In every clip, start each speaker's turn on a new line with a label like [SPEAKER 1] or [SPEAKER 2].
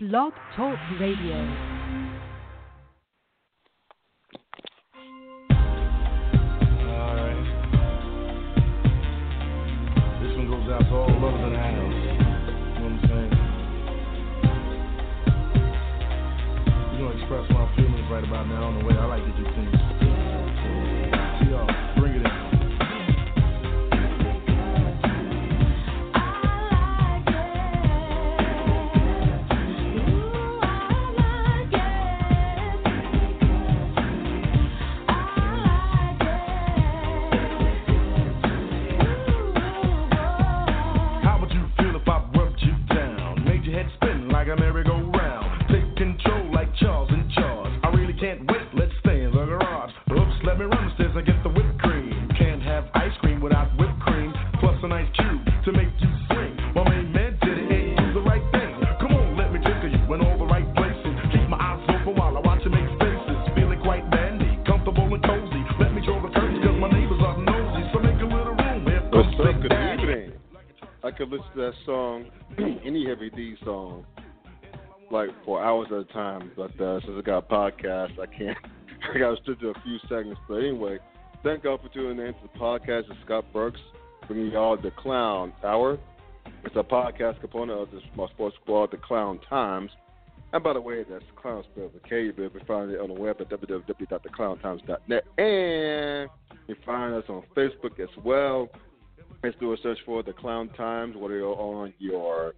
[SPEAKER 1] Blog Talk Radio.
[SPEAKER 2] Alright. This one goes out to like
[SPEAKER 3] for hours at a time. But uh, since I got a podcast, I can't. I got to stick to a few seconds. But anyway, thank y'all for tuning in to the podcast. It's Scott Burks bringing y'all the Clown Hour. It's a podcast component of this, my sports squad, the Clown Times. And by the way, that's Clown spelled with K. You can find it on the web at www.theclowntimes.net. And you find us on Facebook as well. Just do a search for the Clown Times, whether you're on your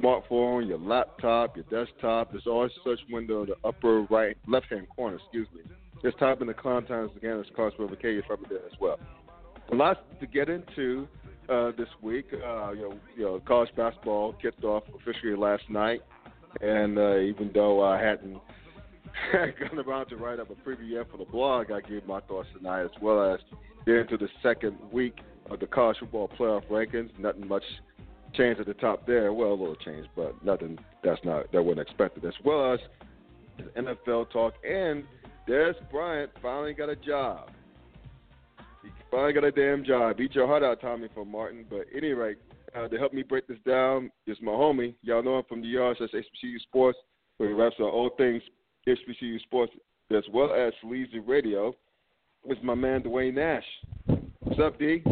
[SPEAKER 3] smartphone, your laptop, your desktop. There's always search window in the upper right, left hand corner, excuse me. Just type in the Clown Times again, it's Carl River K, it's probably there as well. A lot to get into uh, this week. Uh, you, know, you know, college basketball kicked off officially last night, and uh, even though I hadn't gotten around to write up a preview yet for the blog, I gave my thoughts tonight as well as get into the second week of the college football playoff rankings. Nothing much change at the top there. Well, a little change, but nothing that's not that wasn't expected. As well as NFL talk and Dez Bryant finally got a job. He finally got a damn job. Beat your heart out, Tommy, for Martin. But any rate, uh, to help me break this down is my homie. Y'all know him from the yards. That's HBCU Sports, where he raps on all things HBCU Sports, as well as Sleazy Radio. It's my man Duane Nash. What's up, D?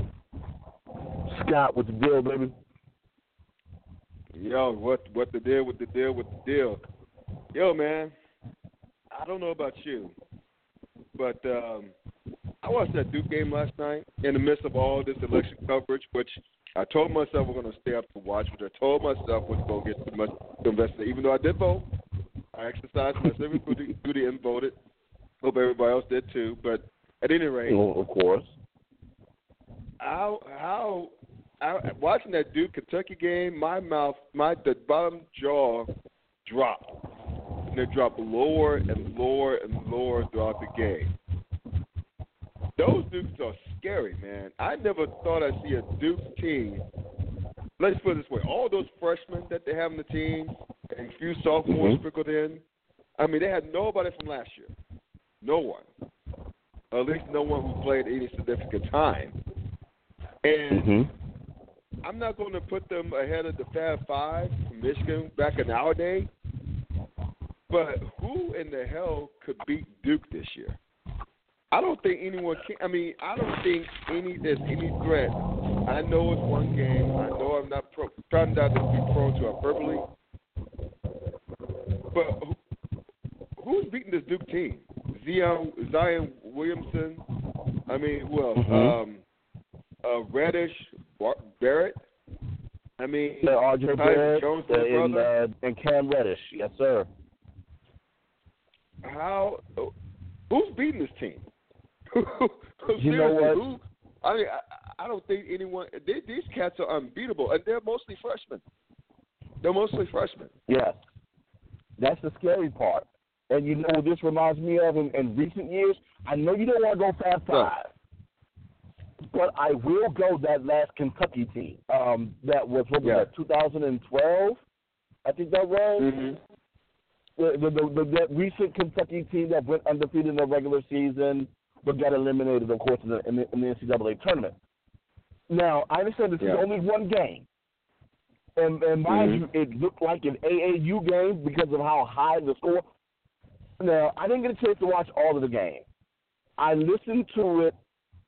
[SPEAKER 4] Scott with the deal, baby.
[SPEAKER 3] Yo, what what the deal with the deal with the deal? Yo, man, I don't know about you, but um, I watched that Duke game last night in the midst of all this election coverage, which I told myself we're going to stay up to watch, which I told myself was going to get too much to invest in. Even though I did vote, I exercised my civic duty, duty and voted. Hope everybody else did too. But at any rate,
[SPEAKER 4] Well, of course.
[SPEAKER 3] how how I, watching that Duke Kentucky game, my mouth, my the bottom jaw dropped, and it dropped lower and lower and lower throughout the game. Those Dukes are scary, man. I never thought I'd see a Duke team. Let's put it this way: all those freshmen that they have on the team, and a few sophomores
[SPEAKER 4] Mhm.
[SPEAKER 3] sprinkled in. I mean, they had nobody from last year. No one. Or at least no one who played any significant time. And
[SPEAKER 4] Mm-hmm.
[SPEAKER 3] I'm not going to put them ahead of the Fab Five from Michigan back in our day. But who in the hell could beat Duke this year? I don't think anyone can. I mean, I don't think any there's any threat. I know it's one game. I know I'm not pro, trying not to be prone to hyperbole. But who, who's beating this Duke team? Zion Zion Williamson. I mean, who else?
[SPEAKER 4] Mhm.
[SPEAKER 3] Um, uh, Reddish, Bar- Barrett. I mean,
[SPEAKER 4] RJ Barrett
[SPEAKER 3] Jones,
[SPEAKER 4] and,
[SPEAKER 3] brother.
[SPEAKER 4] uh, and Cam Reddish. Yes, sir.
[SPEAKER 3] how? Who's beating this team?
[SPEAKER 4] You know what?
[SPEAKER 3] Who? I mean, I, I don't think anyone. They, these cats are unbeatable, and they're mostly freshmen. They're mostly freshmen.
[SPEAKER 4] Yes. That's the scary part. And you know what this reminds me of in, in recent years? I know you don't want to go Fab
[SPEAKER 3] Right.
[SPEAKER 4] Five. But I will go that last Kentucky team. Um, that was what was
[SPEAKER 3] Yeah.
[SPEAKER 4] that, 2012? I think that was.
[SPEAKER 3] Mm-hmm.
[SPEAKER 4] the, the, the, the that recent Kentucky team that went undefeated in the regular season, but got eliminated, of course, in the, in the, in the NCAA tournament. Now, I understand this
[SPEAKER 3] Yeah.
[SPEAKER 4] is only one game, and, and mind
[SPEAKER 3] Mhm.
[SPEAKER 4] you, it looked like an AAU game because of how high the score. Now, I didn't get a chance to watch all of the game. I listened to it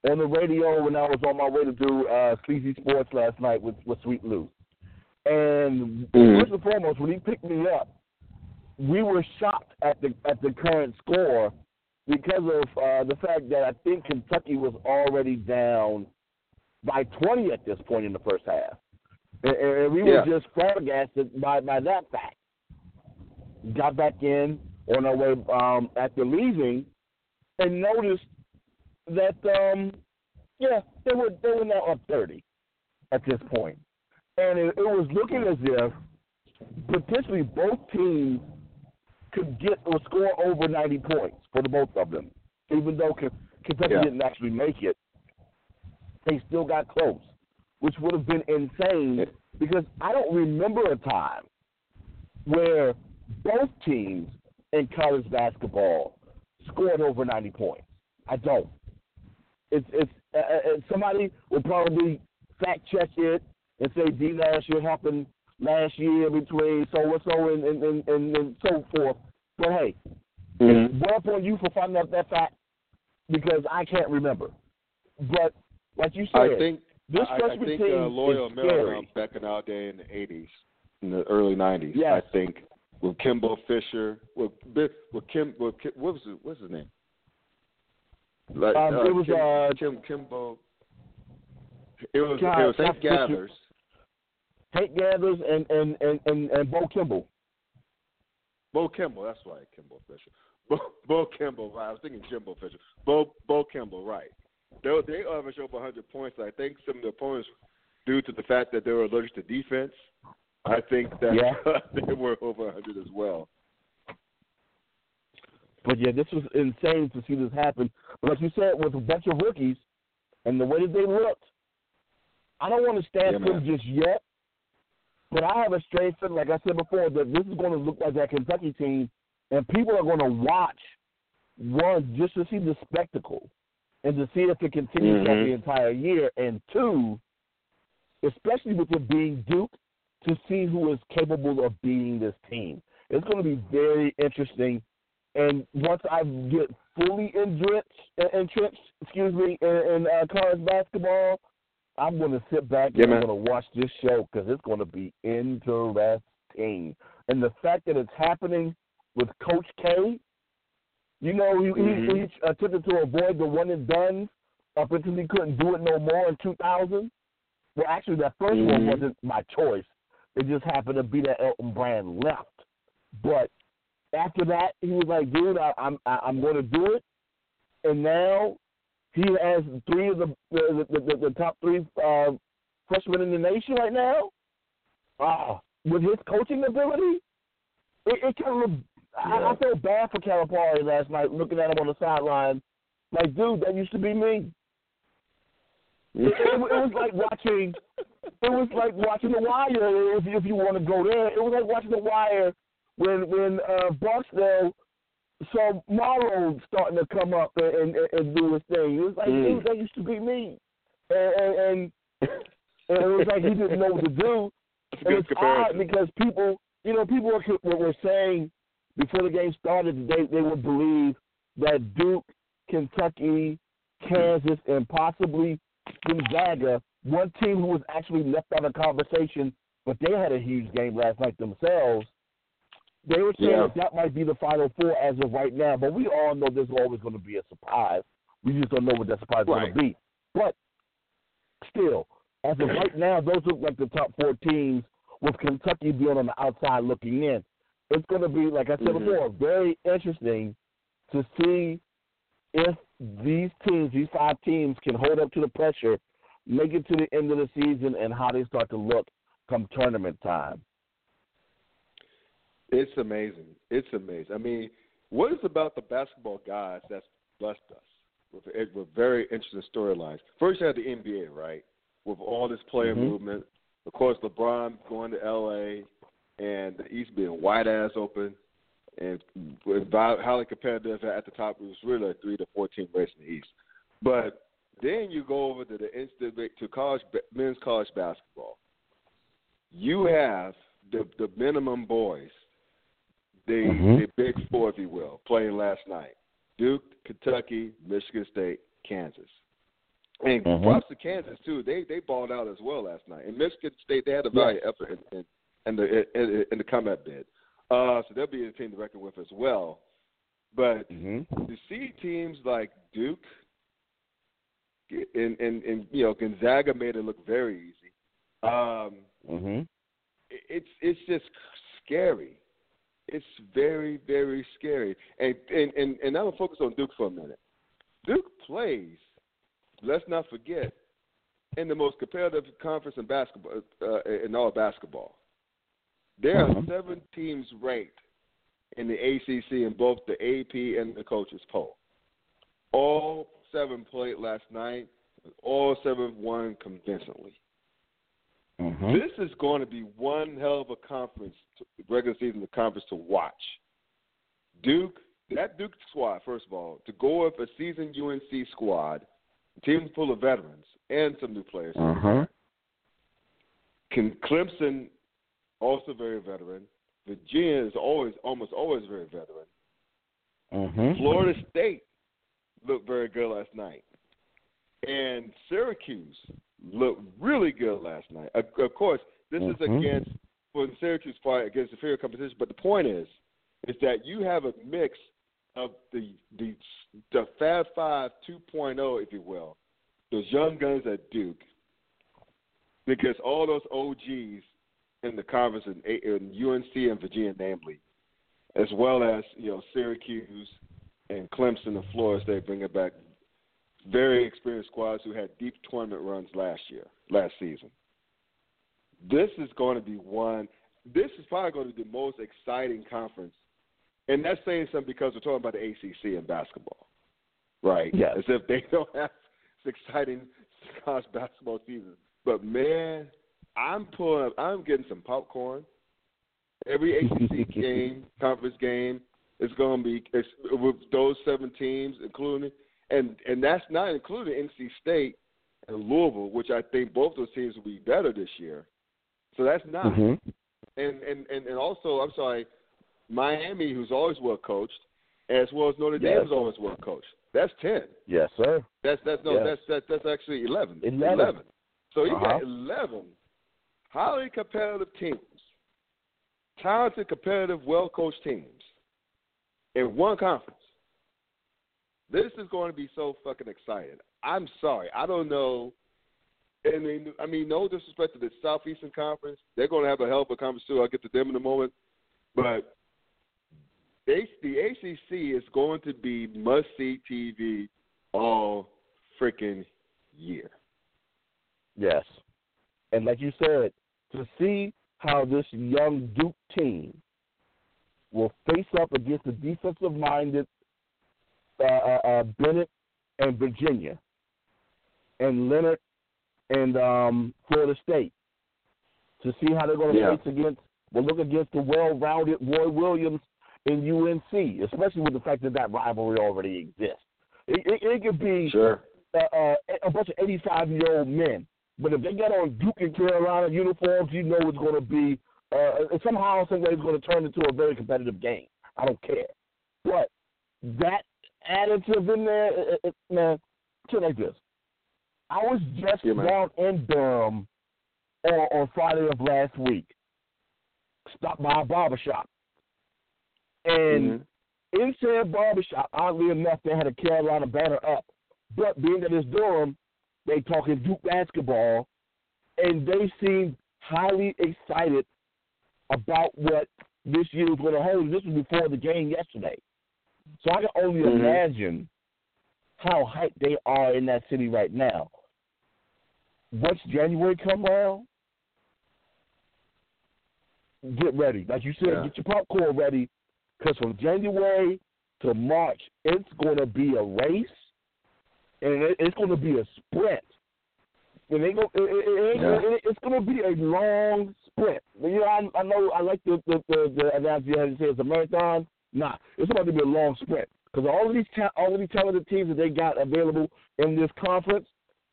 [SPEAKER 4] on the radio when I was on my way to do uh, Sleazy Sports last night with, with Sweet Lou. And
[SPEAKER 3] Mhm.
[SPEAKER 4] first and foremost, when he picked me up, we were shocked at the at the current score because of uh, the fact that I think Kentucky was already down by 20 at this point in the first half. And, and we were just flabbergasted by, by that fact. Got back in on our way um, after leaving and noticed that, um, yeah, they were, they were now up 30 at this point. And it, it was looking as if potentially both teams could get or score over 90 points for the both of them. Even though Kentucky
[SPEAKER 3] Yeah.
[SPEAKER 4] didn't actually make it, they still got close, which would have been insane because I don't remember a time where both teams in college basketball scored over 90 points. I don't. It's it's uh, uh, somebody will probably fact check it and say D last year happened last year between so and so and and, and, so forth. But hey,
[SPEAKER 3] Mhm.
[SPEAKER 4] well upon you for finding out that fact because I can't remember. But like you said,
[SPEAKER 3] I think
[SPEAKER 4] this
[SPEAKER 3] I, I think uh, Loyola
[SPEAKER 4] Marymount
[SPEAKER 3] back in our day in the '80s, in the early '90s.
[SPEAKER 4] Yes.
[SPEAKER 3] I think with Kimbo Fisher, with with with Kim, with Kim what was his, what's his name? Like,
[SPEAKER 4] Um,
[SPEAKER 3] uh,
[SPEAKER 4] it was,
[SPEAKER 3] Kim,
[SPEAKER 4] uh,
[SPEAKER 3] Kim Kimbo. It was
[SPEAKER 4] God,
[SPEAKER 3] it was Hank Gathers.
[SPEAKER 4] Hank Gathers and and and and, and Bo Kimble.
[SPEAKER 3] Bo Kimble, that's right, Kimball Fisher. Bo, Bo Kimble, right. I was thinking Jimbo Fisher. Bo Bo Kimble, right. They they averaged over 100 points. I think some of the opponents, due to the fact that they were allergic to defense, I think that
[SPEAKER 4] Yeah.
[SPEAKER 3] they were over 100 as well.
[SPEAKER 4] But yeah, this was insane to see this happen. But like you said, with a bunch of rookies and the way that they looked, I don't want to stand
[SPEAKER 3] Yeah,
[SPEAKER 4] for them just yet. But I have a strange feeling, like I said before, that this is going to look like that Kentucky team, and people are going to watch one just to see the spectacle and to see if it continues
[SPEAKER 3] Mhm.
[SPEAKER 4] the entire year, and two, especially with it being Duke, to see who is capable of beating this team. It's going to be very interesting. And once I get fully entrenched, entrenched excuse me, in, in uh, college basketball, I'm going to sit back
[SPEAKER 3] Yeah,
[SPEAKER 4] and I'm going to watch this show because it's going to be interesting. And the fact that it's happening with Coach K, you know, he,
[SPEAKER 3] Mhm.
[SPEAKER 4] he, he attempted to avoid the one and done up until he couldn't do it no more in 2000. Well, actually, that 1st one
[SPEAKER 3] Mhm.
[SPEAKER 4] wasn't my choice. It just happened to be that Elton Brand left. But after that, he was like, "Dude, I, I'm I, I'm going to do it." And now he has three of the the the, the, the top three uh, freshmen in the nation right now. Ah, with his coaching ability, it, it kind of. I, I felt bad for Calipari last night, looking at him on the sideline. Like, dude, that used to be me. It, it, it was like watching. It was like watching The Wire. If, if you want to go there, it was like watching The Wire when when uh, Barksdale saw Marlo starting to come up and, and, and do his thing. It was like,
[SPEAKER 3] Mm.
[SPEAKER 4] dude, that used to be me. And, and, and and it was like he didn't know what to do. And it's odd
[SPEAKER 3] comparison.
[SPEAKER 4] because people, you know, people were, were saying before the game started they they would believe that Duke, Kentucky, Kansas, and possibly Gonzaga, one team who was actually left out of conversation, but they had a huge game last night themselves. They were saying
[SPEAKER 3] Yeah.
[SPEAKER 4] that that might be the final four as of right now, but we all know there's always going to be a surprise. We just don't know what that surprise is
[SPEAKER 3] Right.
[SPEAKER 4] going to be. But still, as of right now, those look like the top four teams, with Kentucky being on the outside looking in. It's going to be, like I said
[SPEAKER 3] Mhm.
[SPEAKER 4] before, very interesting to see if these teams, these five teams, can hold up to the pressure, make it to the end of the season, and how they start to look come tournament time.
[SPEAKER 3] It's amazing. It's amazing. I mean, what is about the basketball guys that's blessed us with, with very interesting storylines? First, you had the NBA, right, with all this player
[SPEAKER 4] Mhm.
[SPEAKER 3] movement. Of course, LeBron going to LA, and the East being wide ass open, and with highly competitive at the top. It was really a three to four team race in the East. But then you go over to the instant to college men's college basketball. you have the the minimum boys, the
[SPEAKER 4] Mhm.
[SPEAKER 3] the big four, if you will, playing last night: Duke, Kentucky, Michigan State, Kansas. And
[SPEAKER 4] Mhm.
[SPEAKER 3] props to Kansas too. They they balled out as well last night. And Michigan State they had a valiant effort in, in, in the in, in the combat bid. Uh, so they'll be a team to reckon with as well. But
[SPEAKER 4] hmm
[SPEAKER 3] to see teams like Duke and, and, and you know Gonzaga made it look very easy. Um,
[SPEAKER 4] hmm
[SPEAKER 3] it- it's it's just scary. It's very very scary. And and and, and I'm gonna focus on Duke for a minute. Duke plays. Let's not forget in the most competitive conference in basketball uh, in all basketball. There are
[SPEAKER 4] Mhm.
[SPEAKER 3] seven teams ranked in the ACC in both the AP and the coaches poll. All seven played last night. All seven won convincingly.
[SPEAKER 4] Hmm
[SPEAKER 3] This is going to be one hell of a conference, regular season the conference to watch. Duke, that Duke squad, first of all, to go with a seasoned UNC squad, team full of veterans and some new players.
[SPEAKER 4] Uh-huh.
[SPEAKER 3] Can Clemson, also very veteran. Virginia is always, almost always very veteran.
[SPEAKER 4] hmm
[SPEAKER 3] Florida State looked very good last night, and Syracuse looked really good last night. Of, of course, this is
[SPEAKER 4] Mhm.
[SPEAKER 3] against for the Syracuse fight against inferior competition, but the point is, is that you have a mix of the the the Fab Five 2.0, if you will, those young guns at Duke, because all those OGs in the conference in, in UNC and Virginia, namely, as well as you know Syracuse and Clemson and Florida State bringing back very experienced squads who had deep tournament runs last year, last season. This is going to be one. This is probably going to be the most exciting conference, and that's saying something because we're talking about the ACC in basketball, right?
[SPEAKER 4] Yes.
[SPEAKER 3] As if they don't have exciting college basketball season. But man, I'm pulling up. I'm getting some popcorn. Every ACC game, conference game, is going to be it's, with those seven teams, including and and that's not including NC State and Louisville, which I think both those teams will be better this year. So that's not.
[SPEAKER 4] hmm
[SPEAKER 3] And, and and and also, I'm sorry, Miami, who's always well coached, as well as Notre Dame
[SPEAKER 4] Yes.
[SPEAKER 3] is always well coached. That's ten.
[SPEAKER 4] Yes, sir.
[SPEAKER 3] That's that's no,
[SPEAKER 4] Yes.
[SPEAKER 3] that's that's that's actually eleven.
[SPEAKER 4] Eleven.
[SPEAKER 3] So you
[SPEAKER 4] Uh-huh.
[SPEAKER 3] got eleven highly competitive teams, talented, competitive, well coached teams in one conference. This is going to be so fucking exciting. I'm sorry, I don't know. I mean, I mean, no disrespect to the Southeastern Conference, they're going to have a hell of a conference too. I'll get to them in a moment, but the ACC is going to be must see TV all freaking year.
[SPEAKER 4] Yes. And like you said, to see how this young Duke team will face up against the defensive minded uh, uh, Bennett and Virginia and Leonard and um, Florida State to see how they're going to
[SPEAKER 3] Yeah.
[SPEAKER 4] face against, well, look against the well rounded Roy Williams in UNC, especially with the fact that that rivalry already exists. It, it, it could be
[SPEAKER 3] Sure.
[SPEAKER 4] uh, uh, a bunch of 85 year old men. But if they get on Duke and Carolina uniforms, you know it's going to be uh, somehow, some way, it's going to turn into a very competitive game. I don't care. But that additive in there, it, it, man, shit like this. I was just
[SPEAKER 3] Yeah,
[SPEAKER 4] down in Durham on, on Friday of last week. Stopped by a barbershop. And
[SPEAKER 3] Mhm.
[SPEAKER 4] in said barbershop, oddly enough, they had a Carolina banner up. But being that it's Durham, they talking Duke basketball, and they seemed highly excited about what this year was going to hold. This was before the game yesterday, so I can only
[SPEAKER 3] Mhm.
[SPEAKER 4] imagine how hyped they are in that city right now. Once January come around, get ready. Like you said,
[SPEAKER 3] Yeah.
[SPEAKER 4] get your popcorn ready, because from January to March, it's going to be a race, and it's going to be a sprint. And they go, it, it, it,
[SPEAKER 3] Yeah.
[SPEAKER 4] it, it's going to be a long sprint. You know, I, I know I like the the the, the analogy how you say it's a marathon. Nah, it's about to be a long sprint because all of these ta- all of these talented teams that they got available in this conference,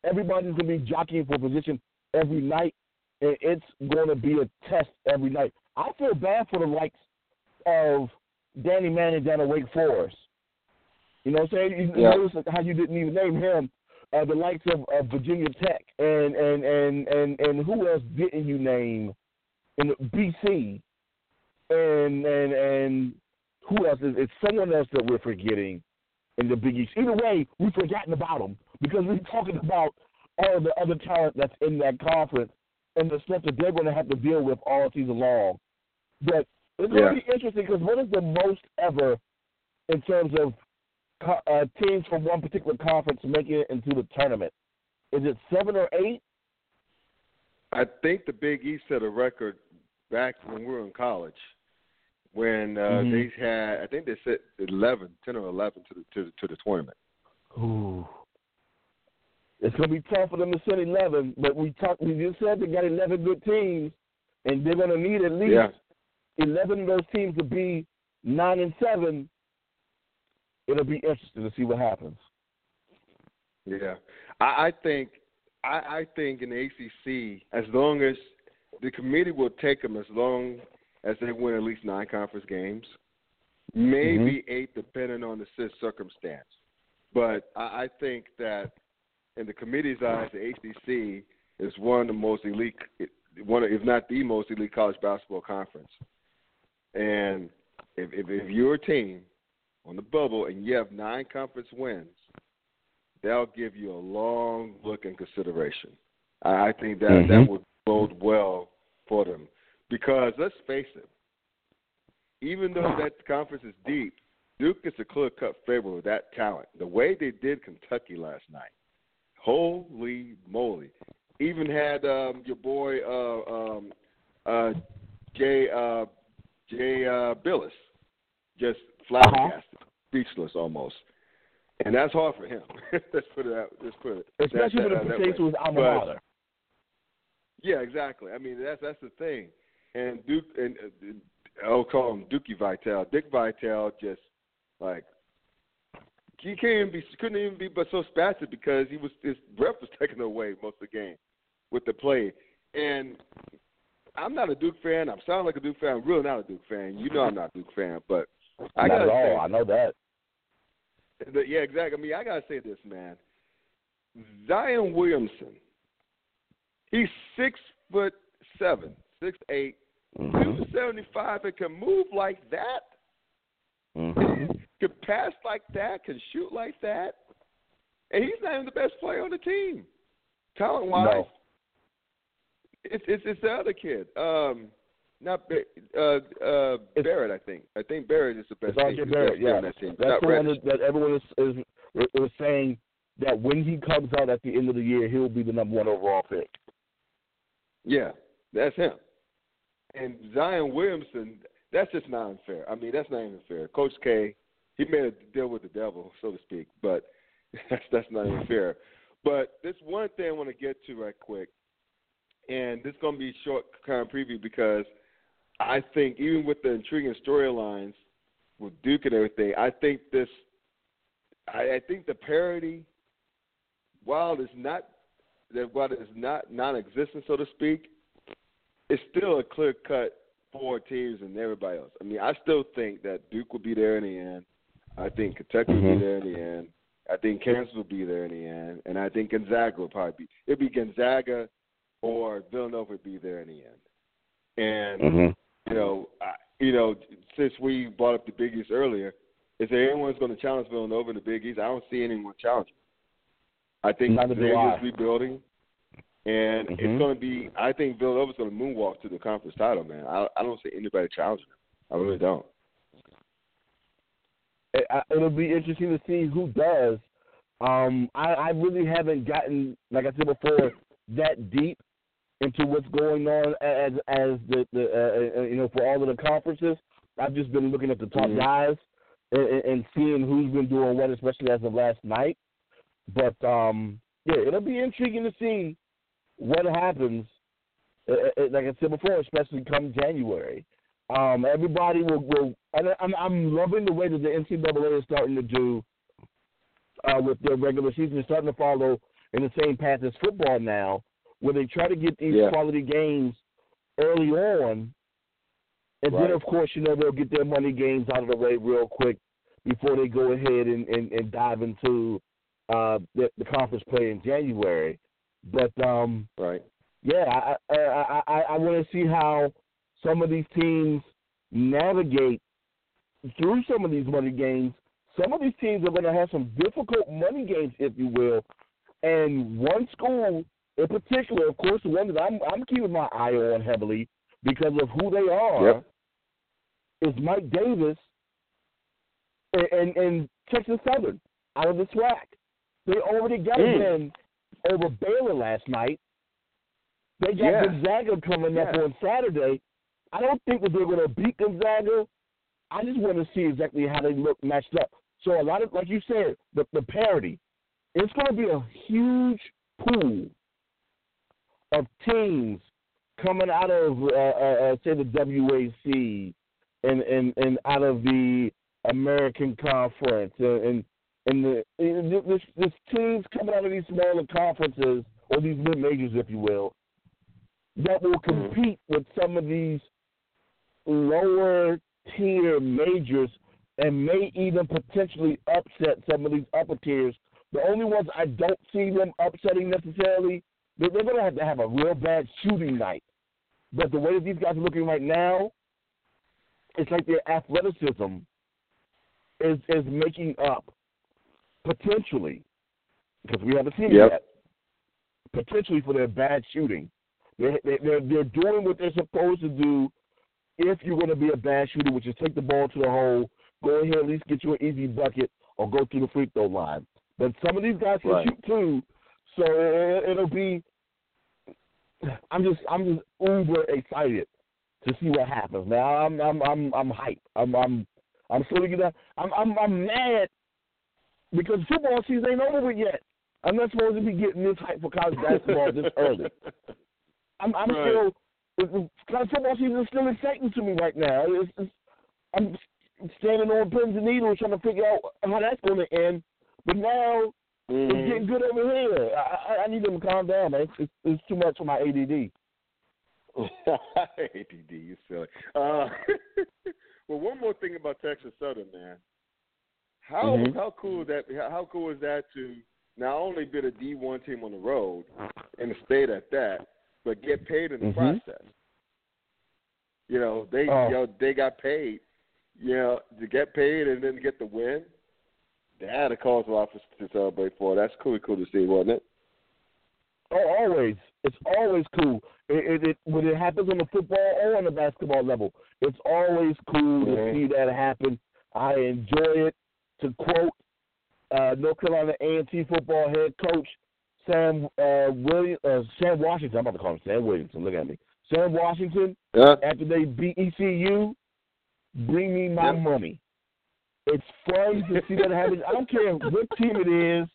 [SPEAKER 4] everybody's going to be jockeying for position every night, and it's going to be a test every night. I feel bad for the likes of Danny Manning down at Wake Forest. You know what I'm saying? You
[SPEAKER 3] Yeah.
[SPEAKER 4] notice how you didn't even name him. Uh, the likes of, of Virginia Tech and, and and and and who else didn't you name in BC? And and and who else? Is it's someone else that we're forgetting in the Big East. Either way, we've forgotten about them because we're talking about all the other talent that's in that conference and the stuff that they're going to have to deal with all season long. But it's going
[SPEAKER 3] Yeah.
[SPEAKER 4] to be interesting because what is the most ever in terms of uh, teams from one particular conference making it into the tournament? Is it seven or eight?
[SPEAKER 3] I think the Big East set a record back when we were in college when uh,
[SPEAKER 4] Mhm.
[SPEAKER 3] they had I think they set 11, 10 or 11 to the to, the- to the tournament.
[SPEAKER 4] Ooh. It's going to be tough for them to send 11, but we talked. We just said they got 11 good teams, and they're going to need at least
[SPEAKER 3] Yeah.
[SPEAKER 4] 11 of those teams to be nine and seven. It'll be interesting to see what happens.
[SPEAKER 3] Yeah, I, I think I, I think in the ACC, as long as the committee will take them, as long as they win at least nine conference games, maybe eight, depending on the cir- circumstance. But I, I think that in the committee's eyes, the ACC is one of the most elite, one of, if not the most elite college basketball conference. And if, if, if you're a team on the bubble and you have nine conference wins, they'll give you a long look and consideration. I I think that
[SPEAKER 4] Mhm.
[SPEAKER 3] that would bode well for them because let's face it, even though that conference is deep, Duke is a clear cut favorite with that talent. The way they did Kentucky last night, holy moly! Even had um, your boy uh, um, uh, Jay uh, Jay uh, Bilas just flabbergasted, speechless almost. And that's hard for him. let's put it out. Let's put it.
[SPEAKER 4] Especially
[SPEAKER 3] that-
[SPEAKER 4] when it
[SPEAKER 3] that
[SPEAKER 4] pertains
[SPEAKER 3] way.
[SPEAKER 4] to his alma mater.
[SPEAKER 3] Yeah, exactly. I mean, that's that's the thing. And Duke and uh, I'll call him Dookie Vital. Dick Vitale just like he can't even be couldn't even be but so spastic because he was his breath was taken away most of the game with the play. And I'm not a Duke fan. I'm sounding like a Duke fan. I'm really not a Duke fan. You know I'm not a Duke fan, but I
[SPEAKER 4] at all. I know that.
[SPEAKER 3] yeah, exactly. I mean, I gotta say this, man. Zion Williamson, he's six foot seven, six eight,
[SPEAKER 4] Mhm.
[SPEAKER 3] seventy five, and can move like that.
[SPEAKER 4] Mhm.
[SPEAKER 3] Can pass like that. Can shoot like that. And he's not even the best player on the team, talent wise.
[SPEAKER 4] No.
[SPEAKER 3] It's it's it's the other kid. Um, not uh uh Barrett. I think. I think Barrett is the best. Best
[SPEAKER 4] Barrett, yeah.
[SPEAKER 3] that team.
[SPEAKER 4] That's the one that, that everyone is, is is saying that when he comes out at the end of the year, he'll be the number one overall pick.
[SPEAKER 3] Yeah, that's him. And Zion Williamson, that's just not unfair. I mean, that's not even fair. Coach K, he made a deal with the devil, so to speak, but that's that's not even fair. But this one thing I want to get to right quick, and this is going to be short kind of preview because I think even with the intriguing storylines with Duke and everything, I think this, I, I think the parity, while it's not that while it's not non-existent, so to speak, it's still a clear cut four teams and everybody else. I mean, I still think that Duke will be there in the end. I think Kentucky will
[SPEAKER 4] Mhm.
[SPEAKER 3] be there in the end. I think Kansas will be there in the end, and I think Gonzaga will probably be. It'll be Gonzaga or Villanova would be there in the end. And
[SPEAKER 4] Mm-hmm.
[SPEAKER 3] you know, I, you know, since we brought up the Big East earlier, is there anyone who's going to challenge Villanova in the Big East? I don't see anyone challenging. I think
[SPEAKER 4] Neither do
[SPEAKER 3] Xavier's
[SPEAKER 4] I.
[SPEAKER 3] rebuilding, and
[SPEAKER 4] Mhm.
[SPEAKER 3] it's going to be. I think Villanova's going to moonwalk to the conference title, man. I, I don't see anybody challenging them. I really don't.
[SPEAKER 4] It, it'll be interesting to see who does. Um, I, I really haven't gotten, like I said before, that deep into what's going on as as the the uh, uh, you know for all of the conferences. I've just been looking at the top
[SPEAKER 3] Mhm.
[SPEAKER 4] guys and, and- and seeing who's been doing what, especially as of last night. But um, yeah, it'll be intriguing to see what happens. Uh, uh, like I said before, especially come January. Um, everybody will, will and I'm, I'm loving the way that the NCAA is starting to do uh, with their regular season. They're starting to follow in the same path as football now, where they try to get these
[SPEAKER 3] Yeah.
[SPEAKER 4] quality games early on, and
[SPEAKER 3] Right.
[SPEAKER 4] then of course you know they'll get their money games out of the way real quick before they go ahead and, and, and dive into uh, the, the conference play in January. But um,
[SPEAKER 3] Right.
[SPEAKER 4] yeah, I I I, I, want to see how some of these teams navigate through some of these money games. Some of these teams are going to have some difficult money games, if you will. And one school in particular, of course, the one that I'm I'm keeping my eye on heavily because of who they are,
[SPEAKER 3] Yep.
[SPEAKER 4] is Mike Davis and, and, and Texas Southern out of the SWAC. They already got
[SPEAKER 3] Mm.
[SPEAKER 4] win over Baylor last night. They got
[SPEAKER 3] Yeah.
[SPEAKER 4] Gonzaga coming up on Saturday. I don't think that they're going to beat Gonzaga. I just want to see exactly how they look matched up. So a lot of, like you said, the, the parity. It's going to be a huge pool of teams coming out of, uh, uh, uh, say, the WAC and, and, and out of the American Conference and, and and the this this teams coming out of these smaller conferences or these mid majors, if you will, that will mm-hmm. compete with some of these lower tier majors and may even potentially upset some of these upper tiers. The only ones I don't see them upsetting necessarily, they're, they're going to have to have a real bad shooting night. But the way that these guys are looking right now, it's like their athleticism is is making up potentially because we haven't seen
[SPEAKER 3] Yep.
[SPEAKER 4] it yet. Potentially for their bad shooting, they're, they're they're doing what they're supposed to do. If you're going to be a bad shooter, which is take the ball to the hole, go ahead at least get you an easy bucket or go through the free throw line. But some of these guys can
[SPEAKER 3] Right.
[SPEAKER 4] shoot too, so it, it'll be. I'm just I'm just uber excited to see what happens. Now I'm I'm I'm I'm hyped. I'm I'm I'm slowly getting. I'm I'm I'm mad because football season ain't over yet. I'm not supposed to be getting this hype for college basketball this early. I'm I'm
[SPEAKER 3] Right.
[SPEAKER 4] still college football season is still exciting to me right now. It's, it's, I'm standing on pins and needles trying to figure out how that's going to end. But now it's
[SPEAKER 3] Mhm.
[SPEAKER 4] getting good over here. I, I, I need them to calm down, man. It's, it's, it's too much for my ADD.
[SPEAKER 3] ADD, you silly. Uh, well, one more thing about Texas Southern, man. How
[SPEAKER 4] Mhm.
[SPEAKER 3] how cool that? How cool is that to not only be a D one team on the road and stay at that, but get paid in the
[SPEAKER 4] Mhm.
[SPEAKER 3] process. You know, they
[SPEAKER 4] Oh.
[SPEAKER 3] you know they got paid. You know, to get paid and then get the win. They had a cause of office to celebrate for. That's cool, cool to see, wasn't it?
[SPEAKER 4] Oh, always. It's always cool. It, it, it when it happens on the football or on the basketball level, it's always cool to see that happen. I enjoy it. To quote uh, North Carolina A&T football head coach Sam uh, William, uh, Sam Washington. I'm about to call him Sam Williamson. Look at me, Sam Washington.
[SPEAKER 3] Yeah.
[SPEAKER 4] After they beat ECU, bring me my
[SPEAKER 3] Yep.
[SPEAKER 4] money. It's fun to see that happen. I don't care what team it is.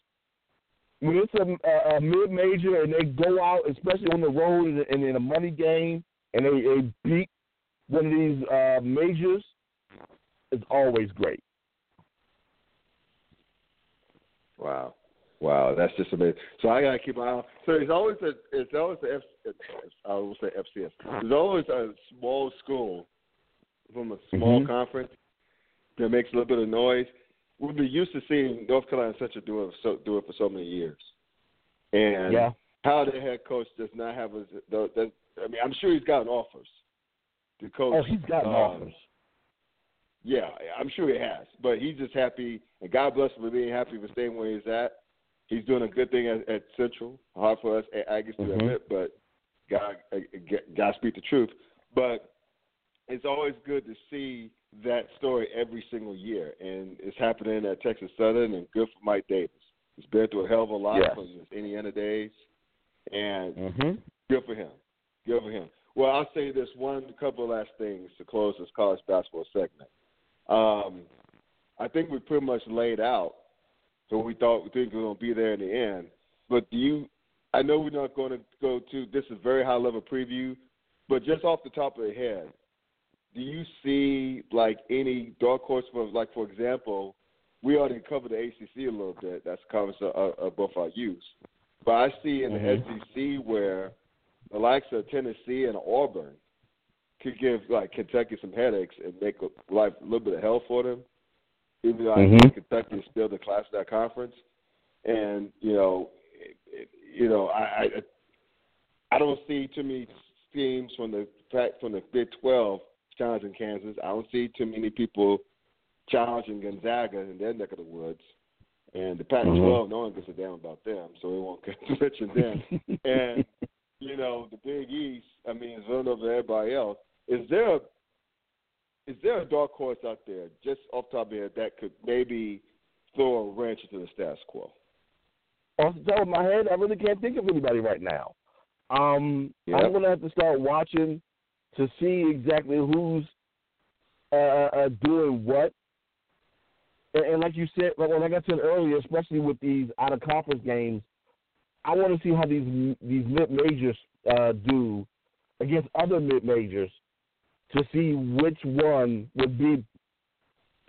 [SPEAKER 4] When it's a, a, a mid-major and they go out, especially on the road and in, in a money game, and they, they beat one of these uh, majors, it's always great.
[SPEAKER 3] Wow. Wow, that's just amazing. So I gotta keep my eye on. So it's always a, it's always a F, I will say FCS. There's always a small school from a small
[SPEAKER 4] Mhm.
[SPEAKER 3] conference that makes a little bit of noise. We've been used to seeing North Carolina Central do it so do it for so many years, and
[SPEAKER 4] Yeah.
[SPEAKER 3] how their head coach does not have a. The, the, I mean, I'm sure he's gotten offers. The coach.
[SPEAKER 4] Oh, he's gotten
[SPEAKER 3] um,
[SPEAKER 4] offers.
[SPEAKER 3] Yeah, I'm sure he has, but he's just happy, and God bless him for being happy for staying where he's at. He's doing a good thing at, at Central. Hard for us, I guess, to
[SPEAKER 4] Mhm.
[SPEAKER 3] admit, but God, uh, God speak the truth. But it's always good to see that story every single year, and it's happening at Texas Southern, and good for Mike Davis. He's been through a hell of a lot
[SPEAKER 4] Yes.
[SPEAKER 3] from his Indiana days, and
[SPEAKER 4] Mm-hmm.
[SPEAKER 3] Good for him. Good for him. Well, I'll say this one couple of last things to close this college basketball segment. Um, I think we pretty much laid out so we thought we think are going to be there in the end. But do you? I know we're not going to go to this is very high level preview, but just off the top of the head, do you see like any dark horse for like for example, we already covered the ACC a little bit. That's a conference of, of both our youth. But I see in the
[SPEAKER 4] Mhm.
[SPEAKER 3] SEC where the likes of Tennessee and Auburn could give like Kentucky some headaches and make life a little bit of hell for them. Even though I
[SPEAKER 4] Mhm.
[SPEAKER 3] think Kentucky is still the class of that conference, and you know, it, it, you know, I, I I don't see too many teams from the from the Big Twelve challenging Kansas. I don't see too many people challenging Gonzaga in their neck of the woods. And the Pac-12,
[SPEAKER 4] Mhm.
[SPEAKER 3] no one gives a damn about them, so we won't mention them. and you know, the Big East. I mean, it's run over everybody else. Is there a is there a dark horse out there, just off the top of your head, that could maybe throw a wrench into the status quo?
[SPEAKER 4] off the top of my head, I really can't think of anybody right now. Um,
[SPEAKER 3] Yeah.
[SPEAKER 4] I'm gonna have to start watching to see exactly who's uh, uh, doing what. And, and like you said, like, like I said earlier, especially with these out of conference games, I want to see how these these mid majors uh, do against other mid majors to see which one would be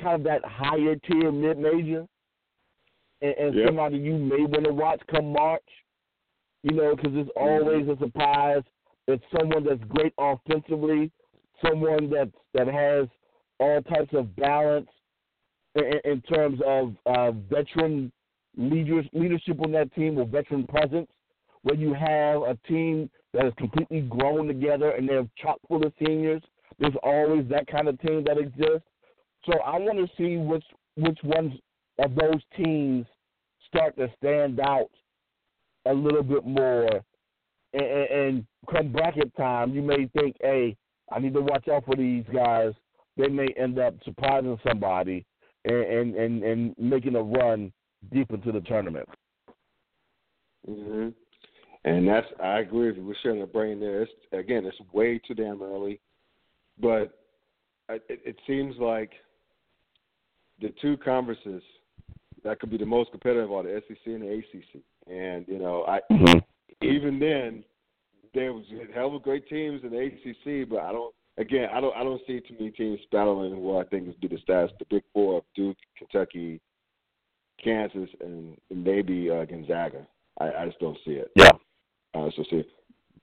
[SPEAKER 4] kind of that higher tier mid major and, and
[SPEAKER 3] Yep.
[SPEAKER 4] somebody you may want to watch come March. You know, because it's always a surprise. It's someone that's great offensively, someone that's that has all types of balance in, in terms of uh, veteran leaders, leadership on that team or veteran presence. Where you have a team that is completely grown together and they're chock full of seniors. There's always that kind of team that exists. So I want to see which which ones of those teams start to stand out a little bit more. And, and, come bracket time, you may think, hey, I need to watch out for these guys. They may end up surprising somebody and, and, and, making a run deep into the tournament.
[SPEAKER 3] hmm And that's I agree with you. We're sharing a brain there. It's, again, it's way too damn early, but it, it seems like the two conferences that could be the most competitive are the SEC and the ACC. And you know, I even then there was a hell of great teams in the ACC, but I don't. Again, I don't. I don't see too many teams battling what I think is be the stats. The Big Four of Duke, Kentucky, Kansas, and maybe uh, Gonzaga. I, I just don't see it.
[SPEAKER 4] Yeah.
[SPEAKER 3] I just don't see it.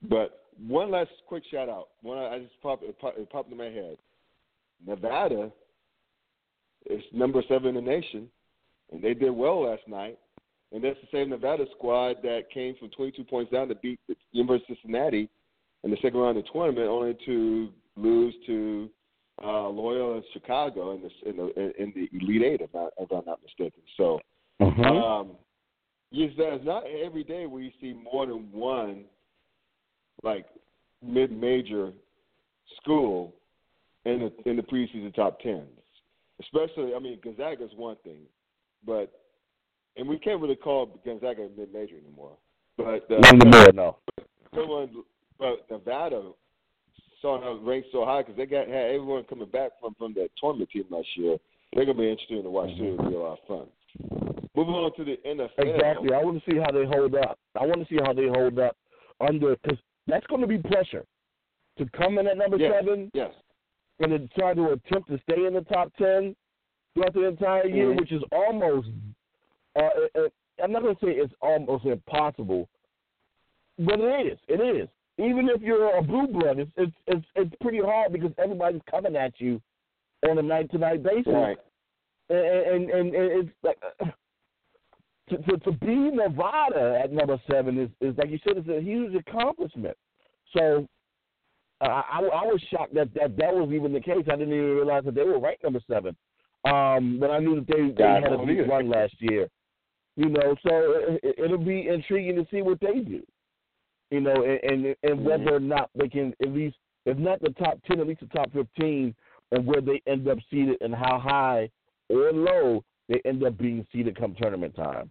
[SPEAKER 3] But one last quick shout out. One I just popped it popped, it popped in my head. Nevada is number seven in the nation, and they did well last night. And that's the same Nevada squad that came from 22 points down to beat the University of Cincinnati in the second round of the tournament, only to lose to uh, Loyola Chicago in the in the in the Elite Eight, if, not, if I'm not mistaken. So,
[SPEAKER 4] Mm-hmm.
[SPEAKER 3] um, yes, there's not every day where you see more than one like mid-major school in the in the preseason top tens. Especially, I mean, Gonzaga is one thing, but and we can't really call Gonzaga a mid-major anymore. But uh,
[SPEAKER 4] Not anymore, no.
[SPEAKER 3] someone, but Nevada saw them ranked so high because they got had everyone coming back from from that tournament team last year. They're gonna be interesting to watch too. It'll be a lot of fun. Moving on to the NFL.
[SPEAKER 4] Exactly. I want to see how they hold up. I want to see how they hold up under because that's going to be pressure to come in at number
[SPEAKER 3] Yes.
[SPEAKER 4] seven
[SPEAKER 3] Yes.
[SPEAKER 4] and to try to attempt to stay in the top ten throughout the entire year,
[SPEAKER 3] Mhm.
[SPEAKER 4] which is almost. Uh, uh, I'm not going to say it's almost impossible, but it is. It is. Even if you're a blue blood, it's it's it's, it's pretty hard because everybody's coming at you on a night to night basis
[SPEAKER 3] Right.
[SPEAKER 4] and and, and it's like to, to to be Nevada at number seven is is like you said, it's a huge accomplishment. So uh, I I was shocked that that that was even the case. I didn't even realize that they were ranked number seven. Um, but I knew that they they had a big run last year. You know, so it, it'll be intriguing to see what they do. You know, and and, and
[SPEAKER 3] Mm-hmm.
[SPEAKER 4] whether or not they can at least, if not the top ten, at least the top fifteen, and where they end up seated and how high or low they end up being seated come tournament time.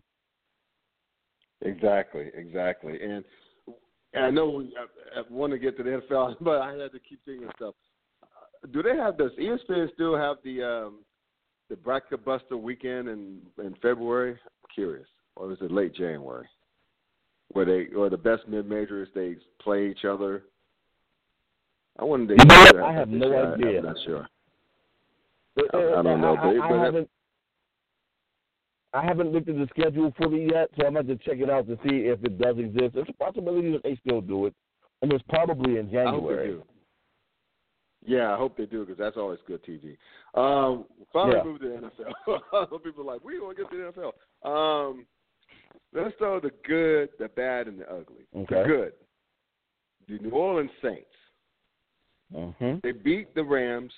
[SPEAKER 3] Exactly. Exactly. And, and I know we I, I want to get to the NFL, but I had to keep thinking stuff. Uh, Do they have does ESPN still have the um, the bracket buster weekend in in February? I'm curious, or is it late January? Where they or the best mid majors they play each other. I.
[SPEAKER 4] You know I have no idea.
[SPEAKER 3] I'm not sure.
[SPEAKER 4] But,
[SPEAKER 3] I- I don't know,
[SPEAKER 4] I,
[SPEAKER 3] but-
[SPEAKER 4] I,
[SPEAKER 3] but-
[SPEAKER 4] I haven't. Looked at the schedule fully yet, so I'm going to check it out to see if it does exist. There's a possibility that they still do it, and it's probably in
[SPEAKER 3] I hope they
[SPEAKER 4] January.
[SPEAKER 3] Yeah, I hope they do because that's always good TV. Um, finally,
[SPEAKER 4] Yeah.
[SPEAKER 3] move to the NFL. Some people are like, we want to get to the NFL. Um, let's start the good, the bad, and the ugly.
[SPEAKER 4] Okay.
[SPEAKER 3] The good. The New Orleans Saints.
[SPEAKER 4] Mm-hmm.
[SPEAKER 3] They beat the Rams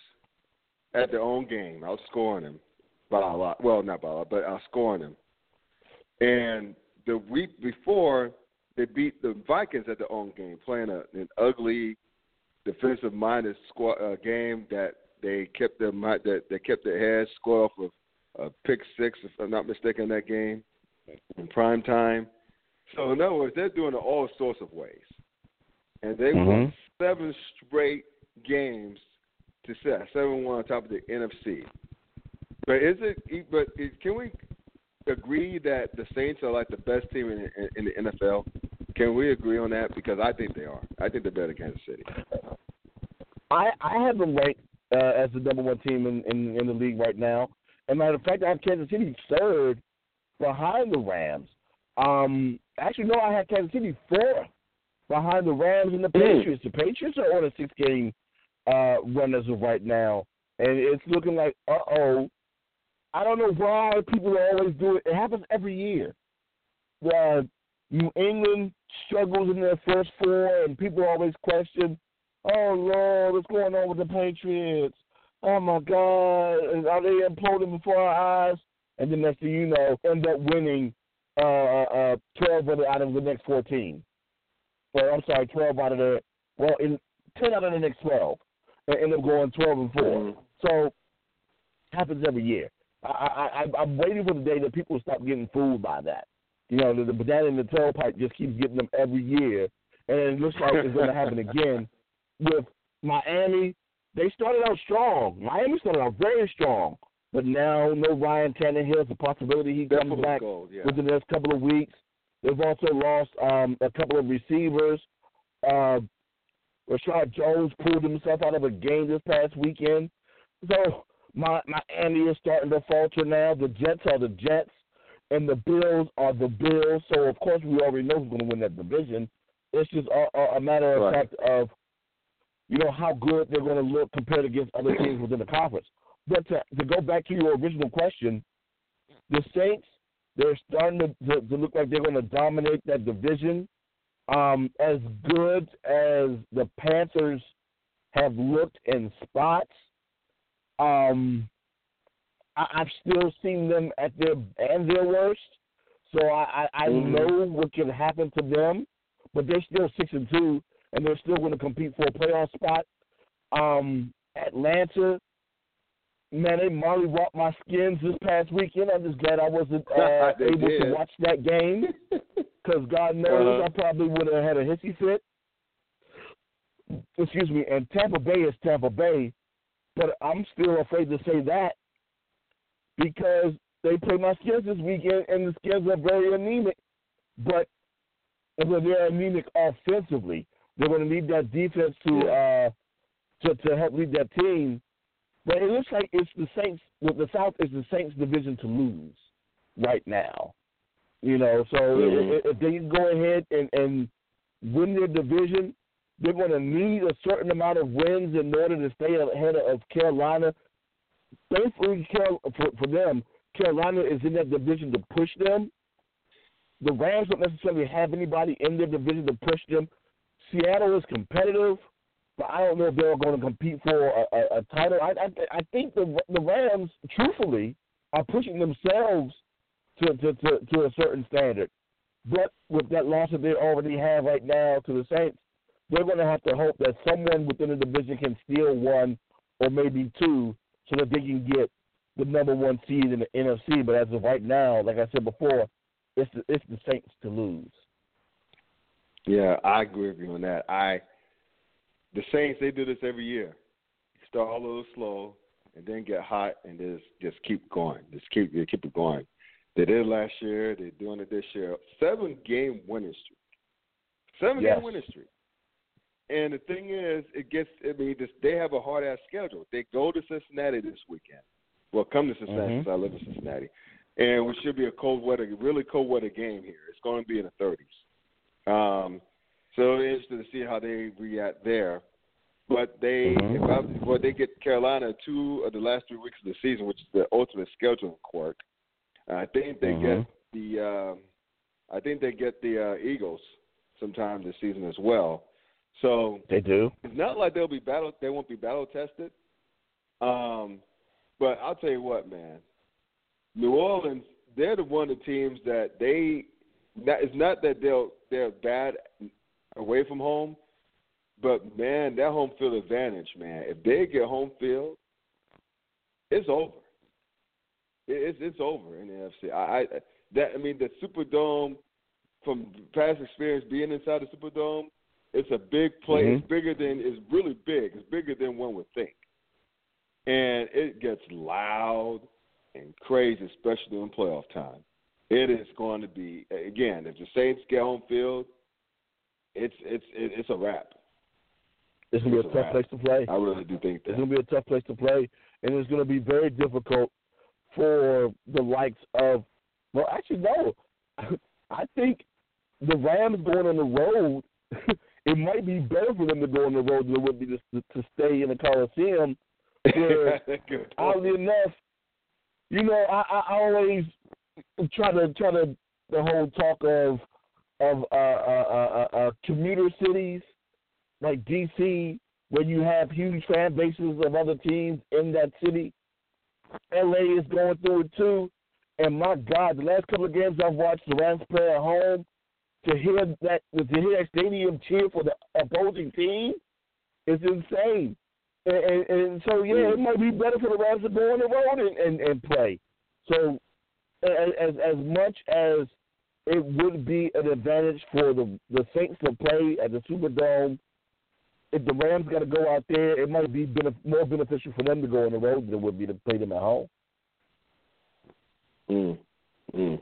[SPEAKER 3] at their own game, outscoring them by a lot. Well, not by a lot, but outscoring them. And the week before, they beat the Vikings at their own game, playing a, an ugly defensive minded squad uh, game that they kept their that they kept their heads scored off of a pick six, if I'm not mistaken, that game in prime time. So in other words, they're doing it all sorts of ways, and they won
[SPEAKER 4] Mhm.
[SPEAKER 3] seven straight games to set seven one on top of the NFC. But is it? But is, can we agree that the Saints are like the best team in, in, in the NFL? Can we agree on that? Because I think they are. I think they're better than Kansas City.
[SPEAKER 4] I I have them ranked uh, as the number one team in, in in the league right now. And matter of fact, I have Kansas City third behind the Rams. Um, actually, no, I have Kansas City fourth behind the Rams and the Patriots. The Patriots are on a six game uh, run as of right now, and it's looking like uh oh. I don't know why people always do it. It happens every year. Uh, New England struggles in their first four, and people always question, "Oh Lord, what's going on with the Patriots? Oh my God, are they imploding before our eyes?" And then next thing you know, end up winning uh, uh, twelve of the, out of the next fourteen. Well, I'm sorry, twelve out of the well, in ten out of the next twelve, and end up going twelve and 4
[SPEAKER 3] Mhm.
[SPEAKER 4] So happens every year. I, I, I, I'm waiting for the day that people stop getting fooled by that. You know, the, the banana in the tailpipe just keeps getting them every year, and it looks like it's going to happen again with Miami. They started out strong. Miami started out very strong, but now no Ryan Tannehill. It's a possibility he comes
[SPEAKER 3] of
[SPEAKER 4] back
[SPEAKER 3] gold. Yeah.
[SPEAKER 4] within the next couple of weeks. They've also lost um, a couple of receivers. Uh, Reshad Jones pulled himself out of a game this past weekend. So my Miami is starting to falter now. The Jets are the Jets, and the Bills are the Bills. So of course we already know who's going to win that division. It's just a, a, a matter of
[SPEAKER 3] Right.
[SPEAKER 4] fact of you know how good they're going to look compared against other teams within the conference. But to, to go back to your original question, the Saints they're starting to, to, to look like they're going to dominate that division. Um, as good as the Panthers have looked in spots, um, I, I've still seen them at their and their worst. So I, I, I
[SPEAKER 3] Mhm.
[SPEAKER 4] know what can happen to them, but they're still six and two, and they're still going to compete for a playoff spot. Um, Atlanta, man, they molly walked my skins this past weekend. I'm just glad I wasn't uh, able to watch that game because God knows
[SPEAKER 3] Uh-huh.
[SPEAKER 4] I probably would have had a hissy fit. Excuse me. And Tampa Bay is Tampa Bay, but I'm still afraid to say that because they play my skins this weekend, and the skins are very anemic. But when they're anemic offensively, they're going to need that defense to uh, to to help lead that team. But it looks like it's the Saints. Well, the South is the Saints' division to lose right now. You know, so
[SPEAKER 3] Mhm.
[SPEAKER 4] if, if they go ahead and, and win their division, they're going to need a certain amount of wins in order to stay ahead of Carolina. Thankfully, for them, Carolina is in that division to push them. The Rams don't necessarily have anybody in their division to push them. Seattle is competitive, but I don't know if they're going to compete for a, a, a title. I, I, I think the the Rams, truthfully, are pushing themselves to, to, to, to a certain standard. But with that loss that they already have right now to the Saints, they're going to have to hope that someone within the division can steal one or maybe two so that they can get the number one seed in the NFC. But as of right now, like I said before, it's the, it's the Saints to lose.
[SPEAKER 3] Yeah, I agree with you on that. I the Saints they do this every year. Start a little slow and then get hot and just just keep going. Just keep they keep it going. They did it last year, they're doing it this year. Seven game winning streak. Seven
[SPEAKER 4] Yes.
[SPEAKER 3] game winning streak. And the thing is, it gets I mean this, they have a hard ass schedule. They go to Cincinnati this weekend. Well, come to Cincinnati
[SPEAKER 4] Mhm.
[SPEAKER 3] since I live in Cincinnati. and we should be a cold weather, really cold weather game here. It's going to be in the 30s. Um, so interesting to see how they react there. But they,
[SPEAKER 4] Mhm.
[SPEAKER 3] if I, well, they get Carolina two of the last three weeks of the season, which is the ultimate scheduling quirk. I think they
[SPEAKER 4] Mhm.
[SPEAKER 3] get the, um, I think they get the uh, Eagles sometime this season as well. So
[SPEAKER 4] They do.
[SPEAKER 3] it's not like they'll be battle. They won't be battle tested. Um, but I'll tell you what, man. New Orleans, they're the one of the teams that they. Not, it's not that they're they're bad away from home, but man, that home field advantage, man. If they get home field, it's over. It, it's it's over in the NFC. I, I that I mean the Superdome, from past experience being inside the Superdome, it's a big place.
[SPEAKER 4] Mhm.
[SPEAKER 3] It's bigger than it's really big. It's bigger than one would think, and it gets loud and crazy, especially in playoff time. It is going to be again. If the Saints get home field, it's it's it's a wrap.
[SPEAKER 4] It's gonna be
[SPEAKER 3] It's
[SPEAKER 4] a
[SPEAKER 3] a
[SPEAKER 4] tough place to play.
[SPEAKER 3] I really do think
[SPEAKER 4] It's going to be a tough place to play, and it's going to be very difficult for the likes of. Well, actually, no. I think the Rams going on the road. it might be better for them to go on the road than it would be to, to stay in the Coliseum. Where, oddly enough, you know, I, I always try to try to the whole talk of of uh, uh, uh, uh, uh, commuter cities like DC, where you have huge fan bases of other teams in that city. LA is going through it too, and my God, the last couple of games I've watched the Rams play at home, to hear that to hear that stadium cheer for the opposing team is insane. And, and, and so yeah, it might be better for the Rams to go on the road and, and, and play. So as as much as it would be an advantage for the the Saints to play at the Superdome, if the Rams got to go out there, it might be benef- more beneficial for them to go on the road than it would be to play them at home.
[SPEAKER 3] Mm. Mm.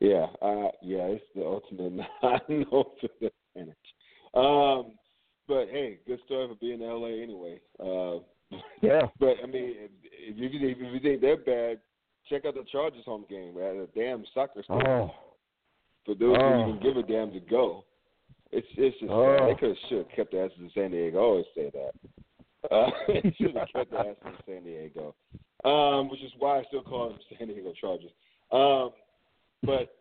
[SPEAKER 3] Yeah, uh, yeah, it's the ultimate non advantage. Um, but hey, good story for being in LA anyway. Uh,
[SPEAKER 4] Yeah.
[SPEAKER 3] but I mean, if, if you if you think they're bad, check out the Chargers home game at a damn soccer stadium.
[SPEAKER 4] Oh,
[SPEAKER 3] For those
[SPEAKER 4] Oh.
[SPEAKER 3] who even give a damn to go, it's it's just
[SPEAKER 4] Oh.
[SPEAKER 3] sad. they could have should have kept the asses in San Diego. I always say that. Uh, should have kept the asses in San Diego, um, which is why I still call them San Diego Chargers. Um, but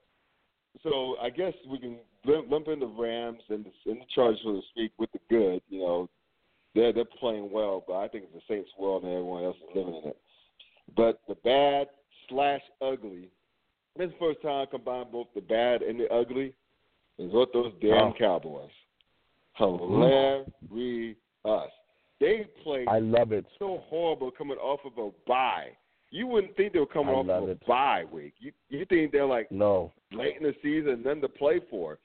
[SPEAKER 3] so I guess we can lump lump in the Rams and the, and the Chargers, so to speak, with the good. You know, they're they're playing well, but I think it's the Saints' world and everyone else is living in it. But the bad slash ugly. This is the first time I combine both the bad and the ugly. Is what those damn
[SPEAKER 4] Oh.
[SPEAKER 3] Cowboys. Mm-hmm. Hilarious. They played
[SPEAKER 4] I love it.
[SPEAKER 3] so horrible coming off of a bye. You wouldn't think they were coming
[SPEAKER 4] I
[SPEAKER 3] off
[SPEAKER 4] love
[SPEAKER 3] of a
[SPEAKER 4] it.
[SPEAKER 3] bye week. You you think they're like
[SPEAKER 4] No.
[SPEAKER 3] late in the season, nothing to play for.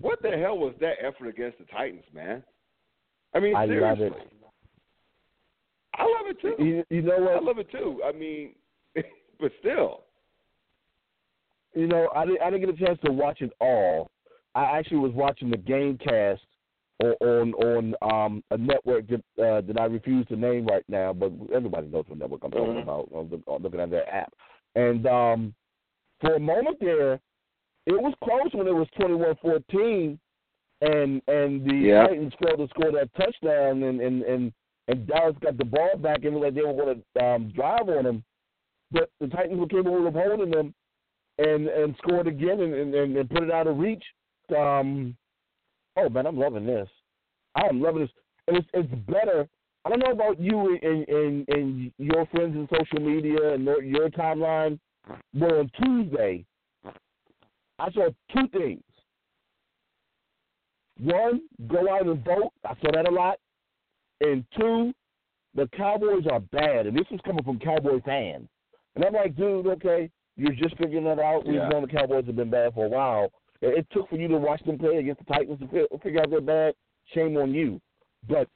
[SPEAKER 3] What the hell was that effort against the Titans, man? I mean,
[SPEAKER 4] I love
[SPEAKER 3] seriously.
[SPEAKER 4] it.
[SPEAKER 3] I love it too.
[SPEAKER 4] You, you know
[SPEAKER 3] I love it too. I mean, but still.
[SPEAKER 4] You know, I didn't, I didn't get a chance to watch it all. I actually was watching the game cast on on, on um, a network that uh, that I refuse to name right now, but everybody knows what network I'm talking
[SPEAKER 3] Mhm.
[SPEAKER 4] about. I'm looking at their app, and um, for a moment there, it was close when it was 21-14, and and the
[SPEAKER 3] Yeah.
[SPEAKER 4] Titans failed to score that touchdown, and and and, and Dallas got the ball back, and like they were going to um, drive on them, but the Titans were capable of holding them and and scored again and, and, and, and put it out of reach. Um, oh man, I'm loving this. I'm loving this, and it's it's better. I don't know about you and and, and your friends in social media and your, your timeline, but on Tuesday, I saw two things. One, go out and vote. I saw that a lot. And two, the Cowboys are bad, and this was coming from Cowboy fans. And I'm like, dude, okay, you're just figuring that out. We've known the Cowboys have been bad for a while. It, took for you to watch them play against the Titans to fi- figure out they're bad. Shame on you. But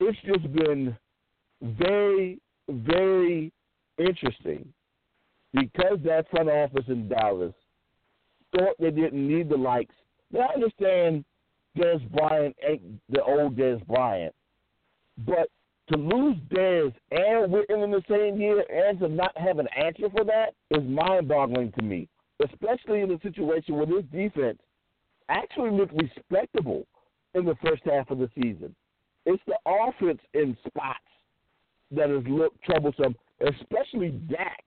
[SPEAKER 4] it's just been very, very interesting because that front office in Dallas thought they didn't need the likes. Now, I understand Dez Bryant ain't the old Dez Bryant, but to lose Dez and Witten in the same year and to not have an answer for that is mind boggling to me, especially in a situation where this defense actually looked respectable in the first half of the season. It's the offense in spots that has looked troublesome, especially Dak.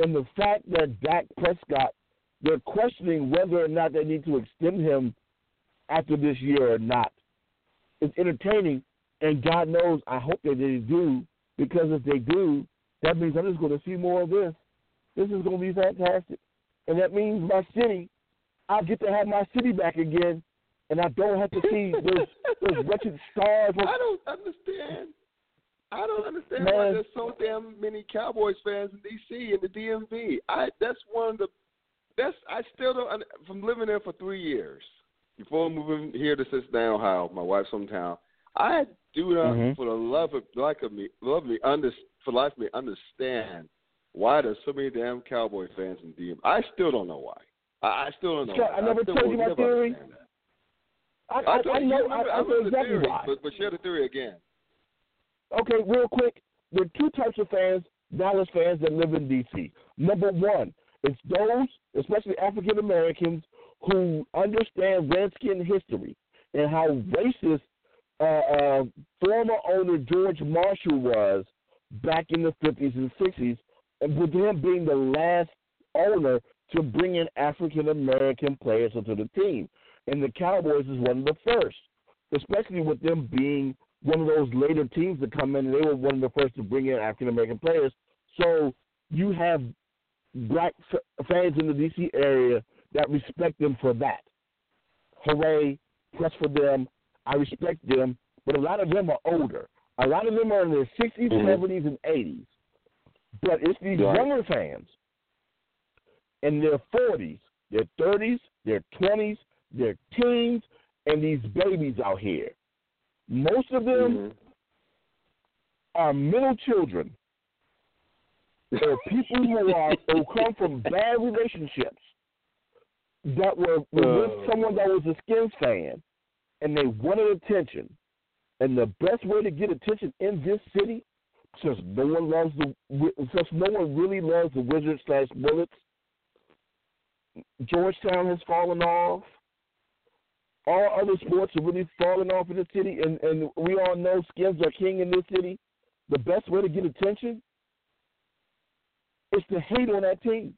[SPEAKER 4] And the fact that Dak Prescott, they're questioning whether or not they need to extend him after this year or not. It's entertaining, and God knows I hope that they do, because if they do, that means I'm just going to see more of this. This is going to be fantastic. And that means my city, I'll get to have my city back again, and I don't have to see those, those wretched stars.
[SPEAKER 3] I don't understand. I don't understand
[SPEAKER 4] Man.
[SPEAKER 3] why there's so damn many Cowboys fans in DC and the DMV. I that's one of the that's I still don't from living there for three years before moving here to Cincinnati, Ohio, my wife's hometown. I do not,
[SPEAKER 4] Mhm.
[SPEAKER 3] for the love of like of me, love me, under for life me, understand why there's so many damn Cowboy fans in DMV. I still don't know why. I, I still don't know.
[SPEAKER 4] Scott. I never
[SPEAKER 3] still
[SPEAKER 4] told you my theory. I, I, I know,
[SPEAKER 3] you
[SPEAKER 4] I,
[SPEAKER 3] remember,
[SPEAKER 4] I know
[SPEAKER 3] remember the
[SPEAKER 4] exactly
[SPEAKER 3] theory,
[SPEAKER 4] why.
[SPEAKER 3] But, but share the theory again.
[SPEAKER 4] Okay, real quick. There are two types of fans, Dallas fans that live in D.C. Number one, it's those, especially African Americans, who understand Redskin history and how racist uh, uh, former owner George Marshall was back in the 50s and 60s, and with him being the last owner to bring in African American players into the team. And the Cowboys is one of the first, especially with them being one of those later teams to come in, and they were one of the first to bring in African American players. So you have black fans in the D.C. area that respect them for that. Hooray! Plus for them, I respect them, but a lot of them are older. A lot of them are in their 60s,
[SPEAKER 3] Mhm.
[SPEAKER 4] 70s, and 80s. But it's these
[SPEAKER 3] Right.
[SPEAKER 4] younger fans in their 40s, their 30s, their 20s, their teens, and these babies out here. Most of them
[SPEAKER 3] Mhm.
[SPEAKER 4] are middle children or people who are who come from bad relationships that were, were with someone that was a Skins fan and they wanted attention. And the best way to get attention in this city, since no one loves the since no one really loves the Wizards slash Bullets, Georgetown has fallen off. All other sports are really falling off in the city, and, and we all know skins are king in this city. The best way to get attention is to hate on that team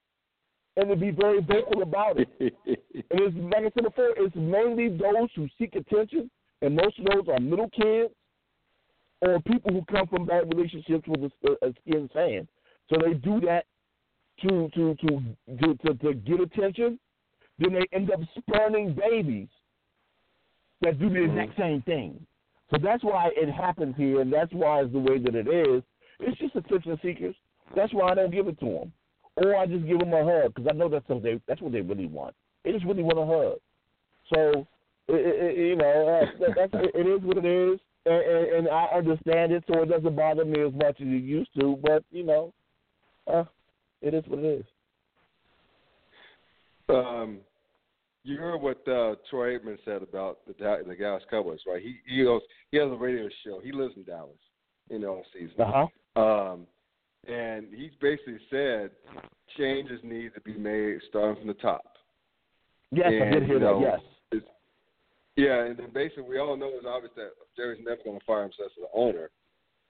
[SPEAKER 4] and to be very vocal about it. And it's, like I said before, it's mainly those who seek attention, and most of those are middle kids or people who come from bad relationships with a, a skin fan. So they do that to to to to to, to get attention. Then they end up spurning babies that do the exact same thing. So that's why it happens here, and that's why it's the way that it is. It's just attention seekers. That's why I don't give it to them, or I just give them a hug because I know that's what they that's what they really want. They just really want a hug. So it, it, you know uh, that, that's it is what it is, and, and, and I understand it, so it doesn't bother me as much as it used to. But you know, uh, it is what it is.
[SPEAKER 3] Um, you heard what uh, Troy Aikman said about the the Dallas Cowboys, right? He he goes he has a radio show. He lives in Dallas, you know, season.
[SPEAKER 4] Uh huh.
[SPEAKER 3] Um, and he's basically said changes need to be made starting from the top.
[SPEAKER 4] Yes, I did hear
[SPEAKER 3] you know,
[SPEAKER 4] that. Yes.
[SPEAKER 3] Yeah, and then basically we all know it's obvious that Jerry's never going to fire himself as the owner,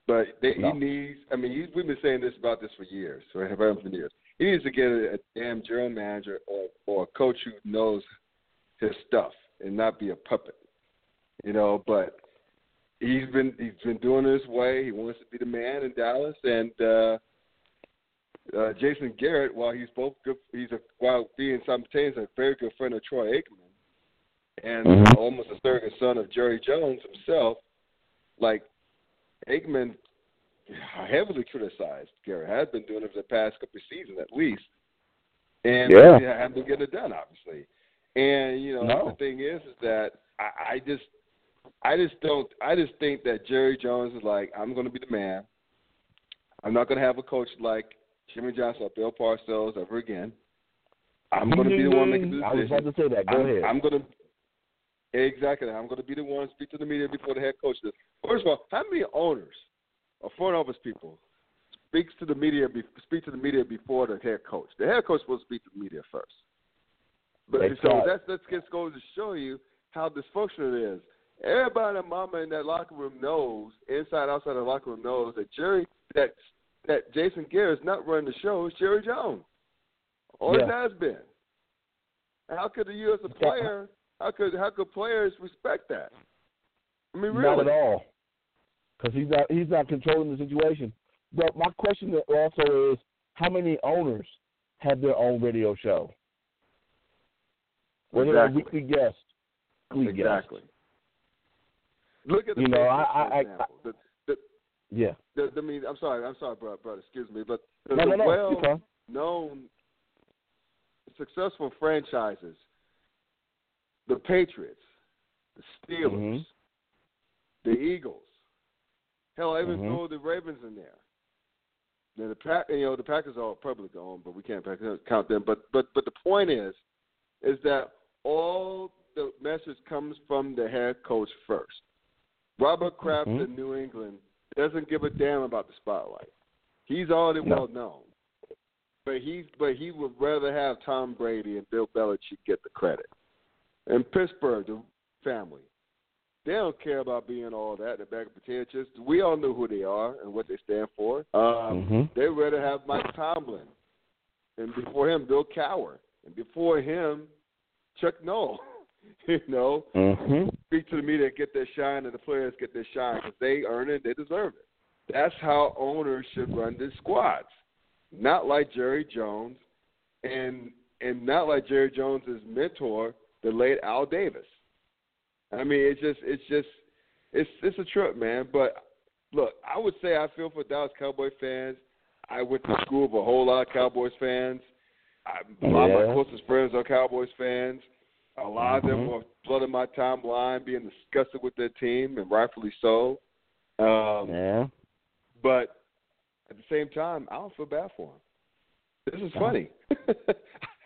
[SPEAKER 3] but they,
[SPEAKER 4] No.
[SPEAKER 3] he needs. I mean, he's, we've been saying this about this for years, right? For years. He needs to get a, a damn general manager or or a coach who knows his stuff and not be a puppet, you know. But he's been he's been doing it his way. He wants to be the man in Dallas, and uh, uh, Jason Garrett, while he's both good, he's a while being simultaneously a very good friend of Troy Aikman, and
[SPEAKER 4] Mhm.
[SPEAKER 3] almost a surrogate son of Jerry Jones himself. Like Aikman heavily criticized Garrett, has been doing it for the past couple of seasons at least, and
[SPEAKER 4] Yeah.
[SPEAKER 3] he hasn't been getting it done, obviously. And you know
[SPEAKER 4] No.
[SPEAKER 3] the thing is, is that I, I just, I just don't, I just think that Jerry Jones is like, I'm going to be the man. I'm not going to have a coach like Jimmy Johnson or Bill Parcells ever again. I'm going to be the one making the
[SPEAKER 4] I was
[SPEAKER 3] decision.
[SPEAKER 4] about to say that. Go
[SPEAKER 3] I'm,
[SPEAKER 4] ahead.
[SPEAKER 3] I'm going to exactly. I'm going to be the one to speak to the media before the head coach does. First of all, how many owners or front office people speaks to the media, speak to the media before the head coach. The head coach will speak to the media first. But
[SPEAKER 4] Exactly.
[SPEAKER 3] so that's that just goes to show you how dysfunctional it is. Everybody, mama in that locker room knows, inside outside the locker room knows that Jerry, that that Jason Garrett is not running the show. It's Jerry Jones. Always
[SPEAKER 4] Yeah.
[SPEAKER 3] has been. How could you as a player? How could how could players respect that? I mean, really?
[SPEAKER 4] Not at all. Because he's not he's not controlling the situation. But my question also is, how many owners have their own radio show? Whether they're weekly guests, weekly guests.
[SPEAKER 3] Exactly. Look at the
[SPEAKER 4] You know, I- I-
[SPEAKER 3] the, the,
[SPEAKER 4] Yeah.
[SPEAKER 3] the, I mean, I'm sorry, I'm sorry, brother, brother excuse me, but the,
[SPEAKER 4] No, no, no.
[SPEAKER 3] Well-known, successful franchises, the Patriots, the Steelers,
[SPEAKER 4] Mhm.
[SPEAKER 3] the Eagles, hell, I even
[SPEAKER 4] Mhm.
[SPEAKER 3] throw the Ravens in there. Now the pack, you know, the Packers are public owned, but we can't count them. But but but the point is, is that all the message comes from the head coach first. Robert Kraft
[SPEAKER 4] Mhm.
[SPEAKER 3] in New England doesn't give a damn about the spotlight. He's already
[SPEAKER 4] No.
[SPEAKER 3] well known, but he but he would rather have Tom Brady and Bill Belichick get the credit. In Pittsburgh, the family, they don't care about being all that in the bag of potato chips. We all know who they are and what they stand for. Um,
[SPEAKER 4] Mhm.
[SPEAKER 3] They'd rather have Mike Tomlin, and before him, Bill Cowher, and before him, Chuck Noll. you know,
[SPEAKER 4] Mhm.
[SPEAKER 3] speak to the media, get their shine, and the players get their shine because they earn it, they deserve it. That's how owners should run their squads, not like Jerry Jones, and and not like Jerry Jones's mentor, the late Al Davis. I mean, it's just it's just it's it's a trip, man. But look, I would say I feel for Dallas Cowboy fans. I went to school with a whole lot of Cowboys fans. I, a lot of my closest friends are Cowboys fans. A lot of them were flooding my timeline, being disgusted with their team, and rightfully so. Um,
[SPEAKER 4] Yeah.
[SPEAKER 3] But at the same time, I don't feel bad for him. This is funny.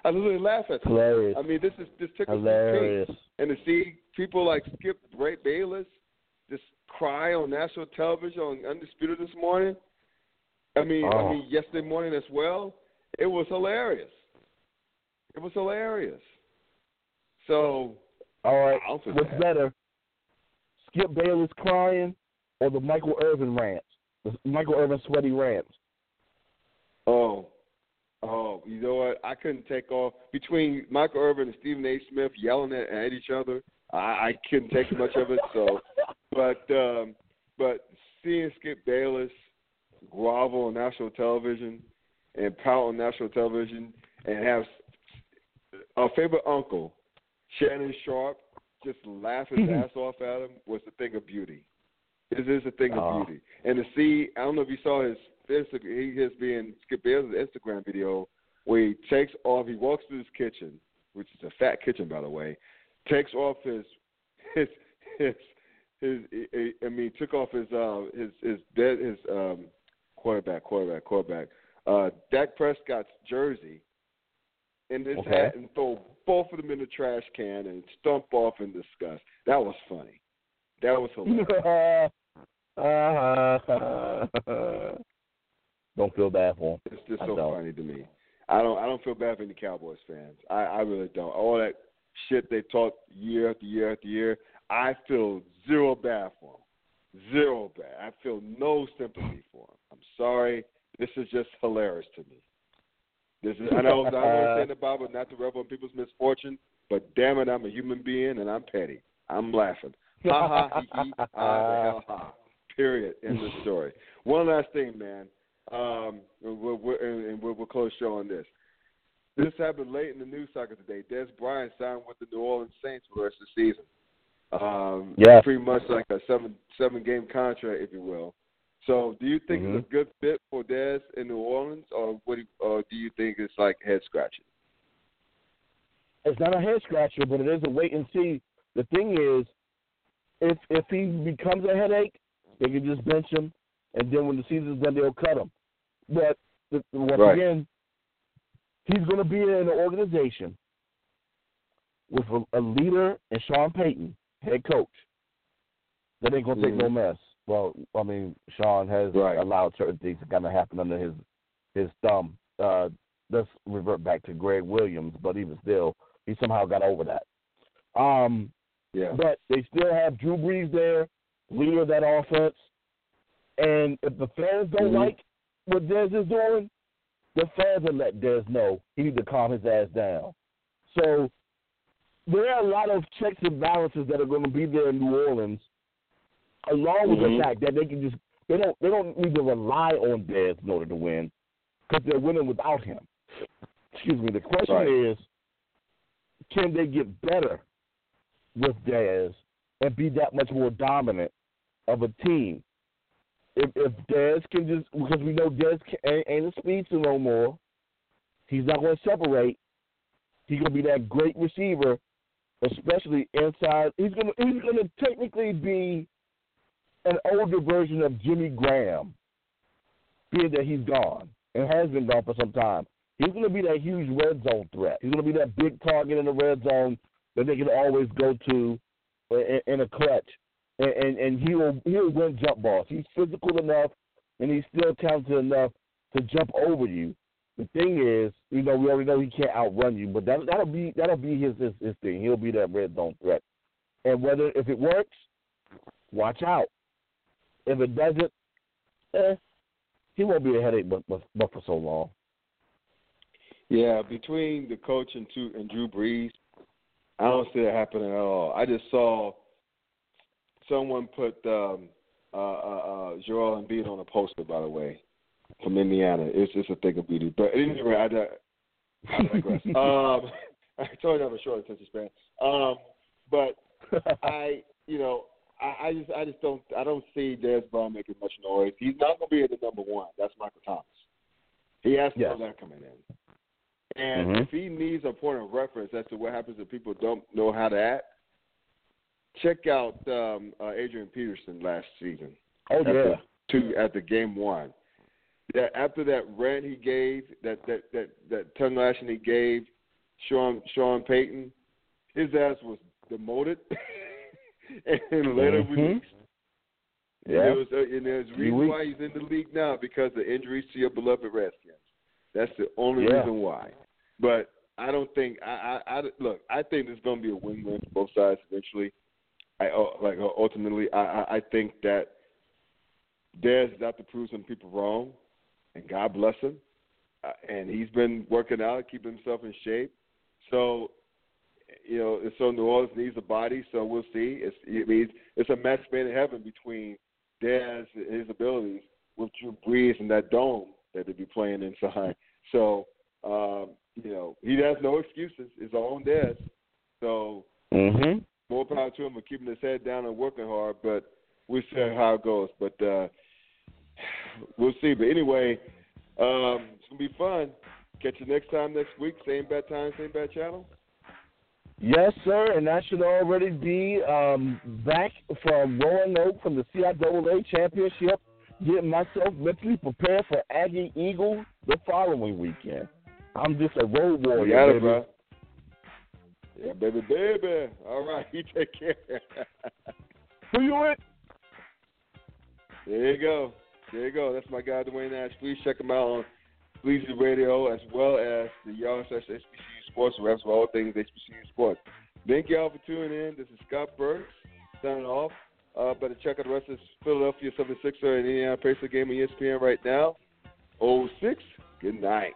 [SPEAKER 3] I literally laugh at.
[SPEAKER 4] Hilarious.
[SPEAKER 3] I mean, this is this pink.
[SPEAKER 4] Hilarious.
[SPEAKER 3] And to see people like Skip Ray Bayless just cry on national television on Undisputed this morning. I mean, I
[SPEAKER 4] Oh.
[SPEAKER 3] mean yesterday morning as well. It was hilarious. It was hilarious. So
[SPEAKER 4] All right.
[SPEAKER 3] I
[SPEAKER 4] What's
[SPEAKER 3] bad.
[SPEAKER 4] better, Skip Bayless crying or the Michael Irvin rants? The Michael Irvin sweaty rants.
[SPEAKER 3] Oh, oh, you know what? I couldn't take off between Michael Irvin and Stephen A. Smith yelling at, at each other. I, I couldn't take much of it. So, but um, but seeing Skip Bayless grovel on national television and pout on national television and have our favorite uncle Shannon Sharpe just laugh his ass off at him was a thing of beauty. It is a thing of beauty. And to see, I don't know if you saw his Insta- he has been Skip Bayless' Instagram video where he takes off, he walks through his kitchen, which is a fat kitchen by the way, takes off his his his his, I mean, took off his uh his his dead his um quarterback quarterback quarterback uh Dak Prescott's jersey in his
[SPEAKER 4] Okay.
[SPEAKER 3] hat and throw both of them in the trash can and stump off in disgust. That was funny. That was hilarious.
[SPEAKER 4] Don't feel bad for him.
[SPEAKER 3] It's just
[SPEAKER 4] I
[SPEAKER 3] so
[SPEAKER 4] don't.
[SPEAKER 3] funny to me. I don't I don't feel bad for any Cowboys fans. I, I really don't. All that shit they talk year after year after year, I feel zero bad for them. Zero bad. I feel no sympathy for them. I'm sorry. This is just hilarious to me. This is I know I understand the Bible not to revel in people's misfortune, but damn it, I'm a human being and I'm petty. I'm laughing. Ha ha he he ha the hell ha. Period. End of story. One last thing, man. Um, we'll, we'll, and and we'll, we'll close show on this. This happened late in the news cycle today. Dez Bryant signed with the New Orleans Saints for the rest of the season. Um,
[SPEAKER 4] Yeah.
[SPEAKER 3] pretty much like a seven seven game contract, if you will. So, do you think
[SPEAKER 4] Mhm.
[SPEAKER 3] it's a good fit for Dez in New Orleans, or what? Do you, or do you think it's like head scratching?
[SPEAKER 4] It's not a head scratcher, but it is a wait and see. The thing is, if if he becomes a headache, they can just bench him, and then when the season's done, they'll cut him. But once
[SPEAKER 3] Right.
[SPEAKER 4] again, he's going to be in an organization with a, a leader and Sean Payton, head coach. That ain't going to take no
[SPEAKER 3] Mhm.
[SPEAKER 4] mess. Well, I mean, Sean has
[SPEAKER 3] Right.
[SPEAKER 4] allowed certain things to kind of happen under his his thumb. Uh, let's revert back to Gregg Williams, but even still, he somehow got over that. Um,
[SPEAKER 3] Yeah.
[SPEAKER 4] but they still have Drew Brees there, leader of that offense. And if the fans don't
[SPEAKER 3] Mhm.
[SPEAKER 4] like what Dez is doing, the fans will let Dez know he need to calm his ass down. So there are a lot of checks and balances that are going to be there in New Orleans, along with
[SPEAKER 3] Mhm.
[SPEAKER 4] the fact that they can just they don't they don't need to rely on Dez in order to win because they're winning without him. Excuse me. The question
[SPEAKER 3] Right.
[SPEAKER 4] is, can they get better with Dez and be that much more dominant of a team? If if Dez can just because we know Dez can, ain't, ain't a speedster no more, he's not going to separate. He's going to be that great receiver, especially inside. He's going to he's going to technically be an older version of Jimmy Graham, being that he's gone and has been gone for some time. He's going to be that huge red zone threat. He's going to be that big target in the red zone that they can always go to in, in a clutch, and, and and he'll he'll win jump balls. He's physical enough, and he's still talented enough to jump over you. The thing is, you know, we already know he can't outrun you, but that that'll be that'll be his his, his thing. He'll be that red zone threat, and whether if it works, watch out. If it doesn't, eh, he won't be a headache, but but, but for so long.
[SPEAKER 3] Yeah, between the coach and, two, and Drew Brees, I don't see it happening at all. I just saw someone put um, uh, uh, uh, Joel Embiid on a poster, by the way, from Indiana. It's just a thing of beauty. But anyway, I, I digress. um, I you I'm a short attention span. Um, but I, you know, I, I just, I just don't, I don't see Dez Bryant making much noise. He's not going to be at the number one. That's Michael Thomas. He has to
[SPEAKER 4] Yes.
[SPEAKER 3] know that coming in. And
[SPEAKER 4] Mhm.
[SPEAKER 3] if he needs a point of reference as to what happens if people don't know how to act, check out um, uh, Adrian Peterson last season.
[SPEAKER 4] Oh yeah,
[SPEAKER 3] two at the game one. That after that rant he gave, that that that that tongue lashing he gave, Sean Sean Payton, his ass was demoted and later
[SPEAKER 4] Mhm.
[SPEAKER 3] released. And
[SPEAKER 4] yeah.
[SPEAKER 3] there was, uh, and there's a reason why he's in the league now because of injuries to your beloved Redskins. That's the only
[SPEAKER 4] Yeah.
[SPEAKER 3] reason why. But I don't think I, I, I look. I think there's going to be a win-win for both sides eventually. I uh, like uh, ultimately, I, I, think that Dez has to prove some people wrong, and God bless him. Uh, and he's been working out, keeping himself in shape. So, you know, so New Orleans needs a body. So we'll see. It's it means it's a match made in heaven between Dez and his abilities with Drew Brees and that dome that they be playing inside. So, um, you know, he has no excuses. It's all on Dez. So
[SPEAKER 4] Mhm.
[SPEAKER 3] More power to him for keeping his head down and working hard. But we'll see how it goes. But uh, we'll see. But anyway, um, it's gonna be fun. Catch you next time next week. Same bad time, same bad channel.
[SPEAKER 4] Yes, sir, and that should already be um, back from Roanoke from the CIAA championship, getting myself mentally prepared for Aggie Eagle the following weekend. I'm just a road
[SPEAKER 3] You
[SPEAKER 4] warrior,
[SPEAKER 3] got it, bro. Yeah, baby, baby. All right, you take care.
[SPEAKER 4] Who you with?
[SPEAKER 3] There you go. There you go. That's my guy, Duane Nash. Please check him out on Bleazy Radio as well as the Yard slash HBCU Sports Reps for all things HBCU Sports. Thank y'all for tuning in. This is Scott Burks signing off. Uh, better check out the rest of this Philadelphia 76er and Indiana Pacer game on ESPN right now. 06. Good night.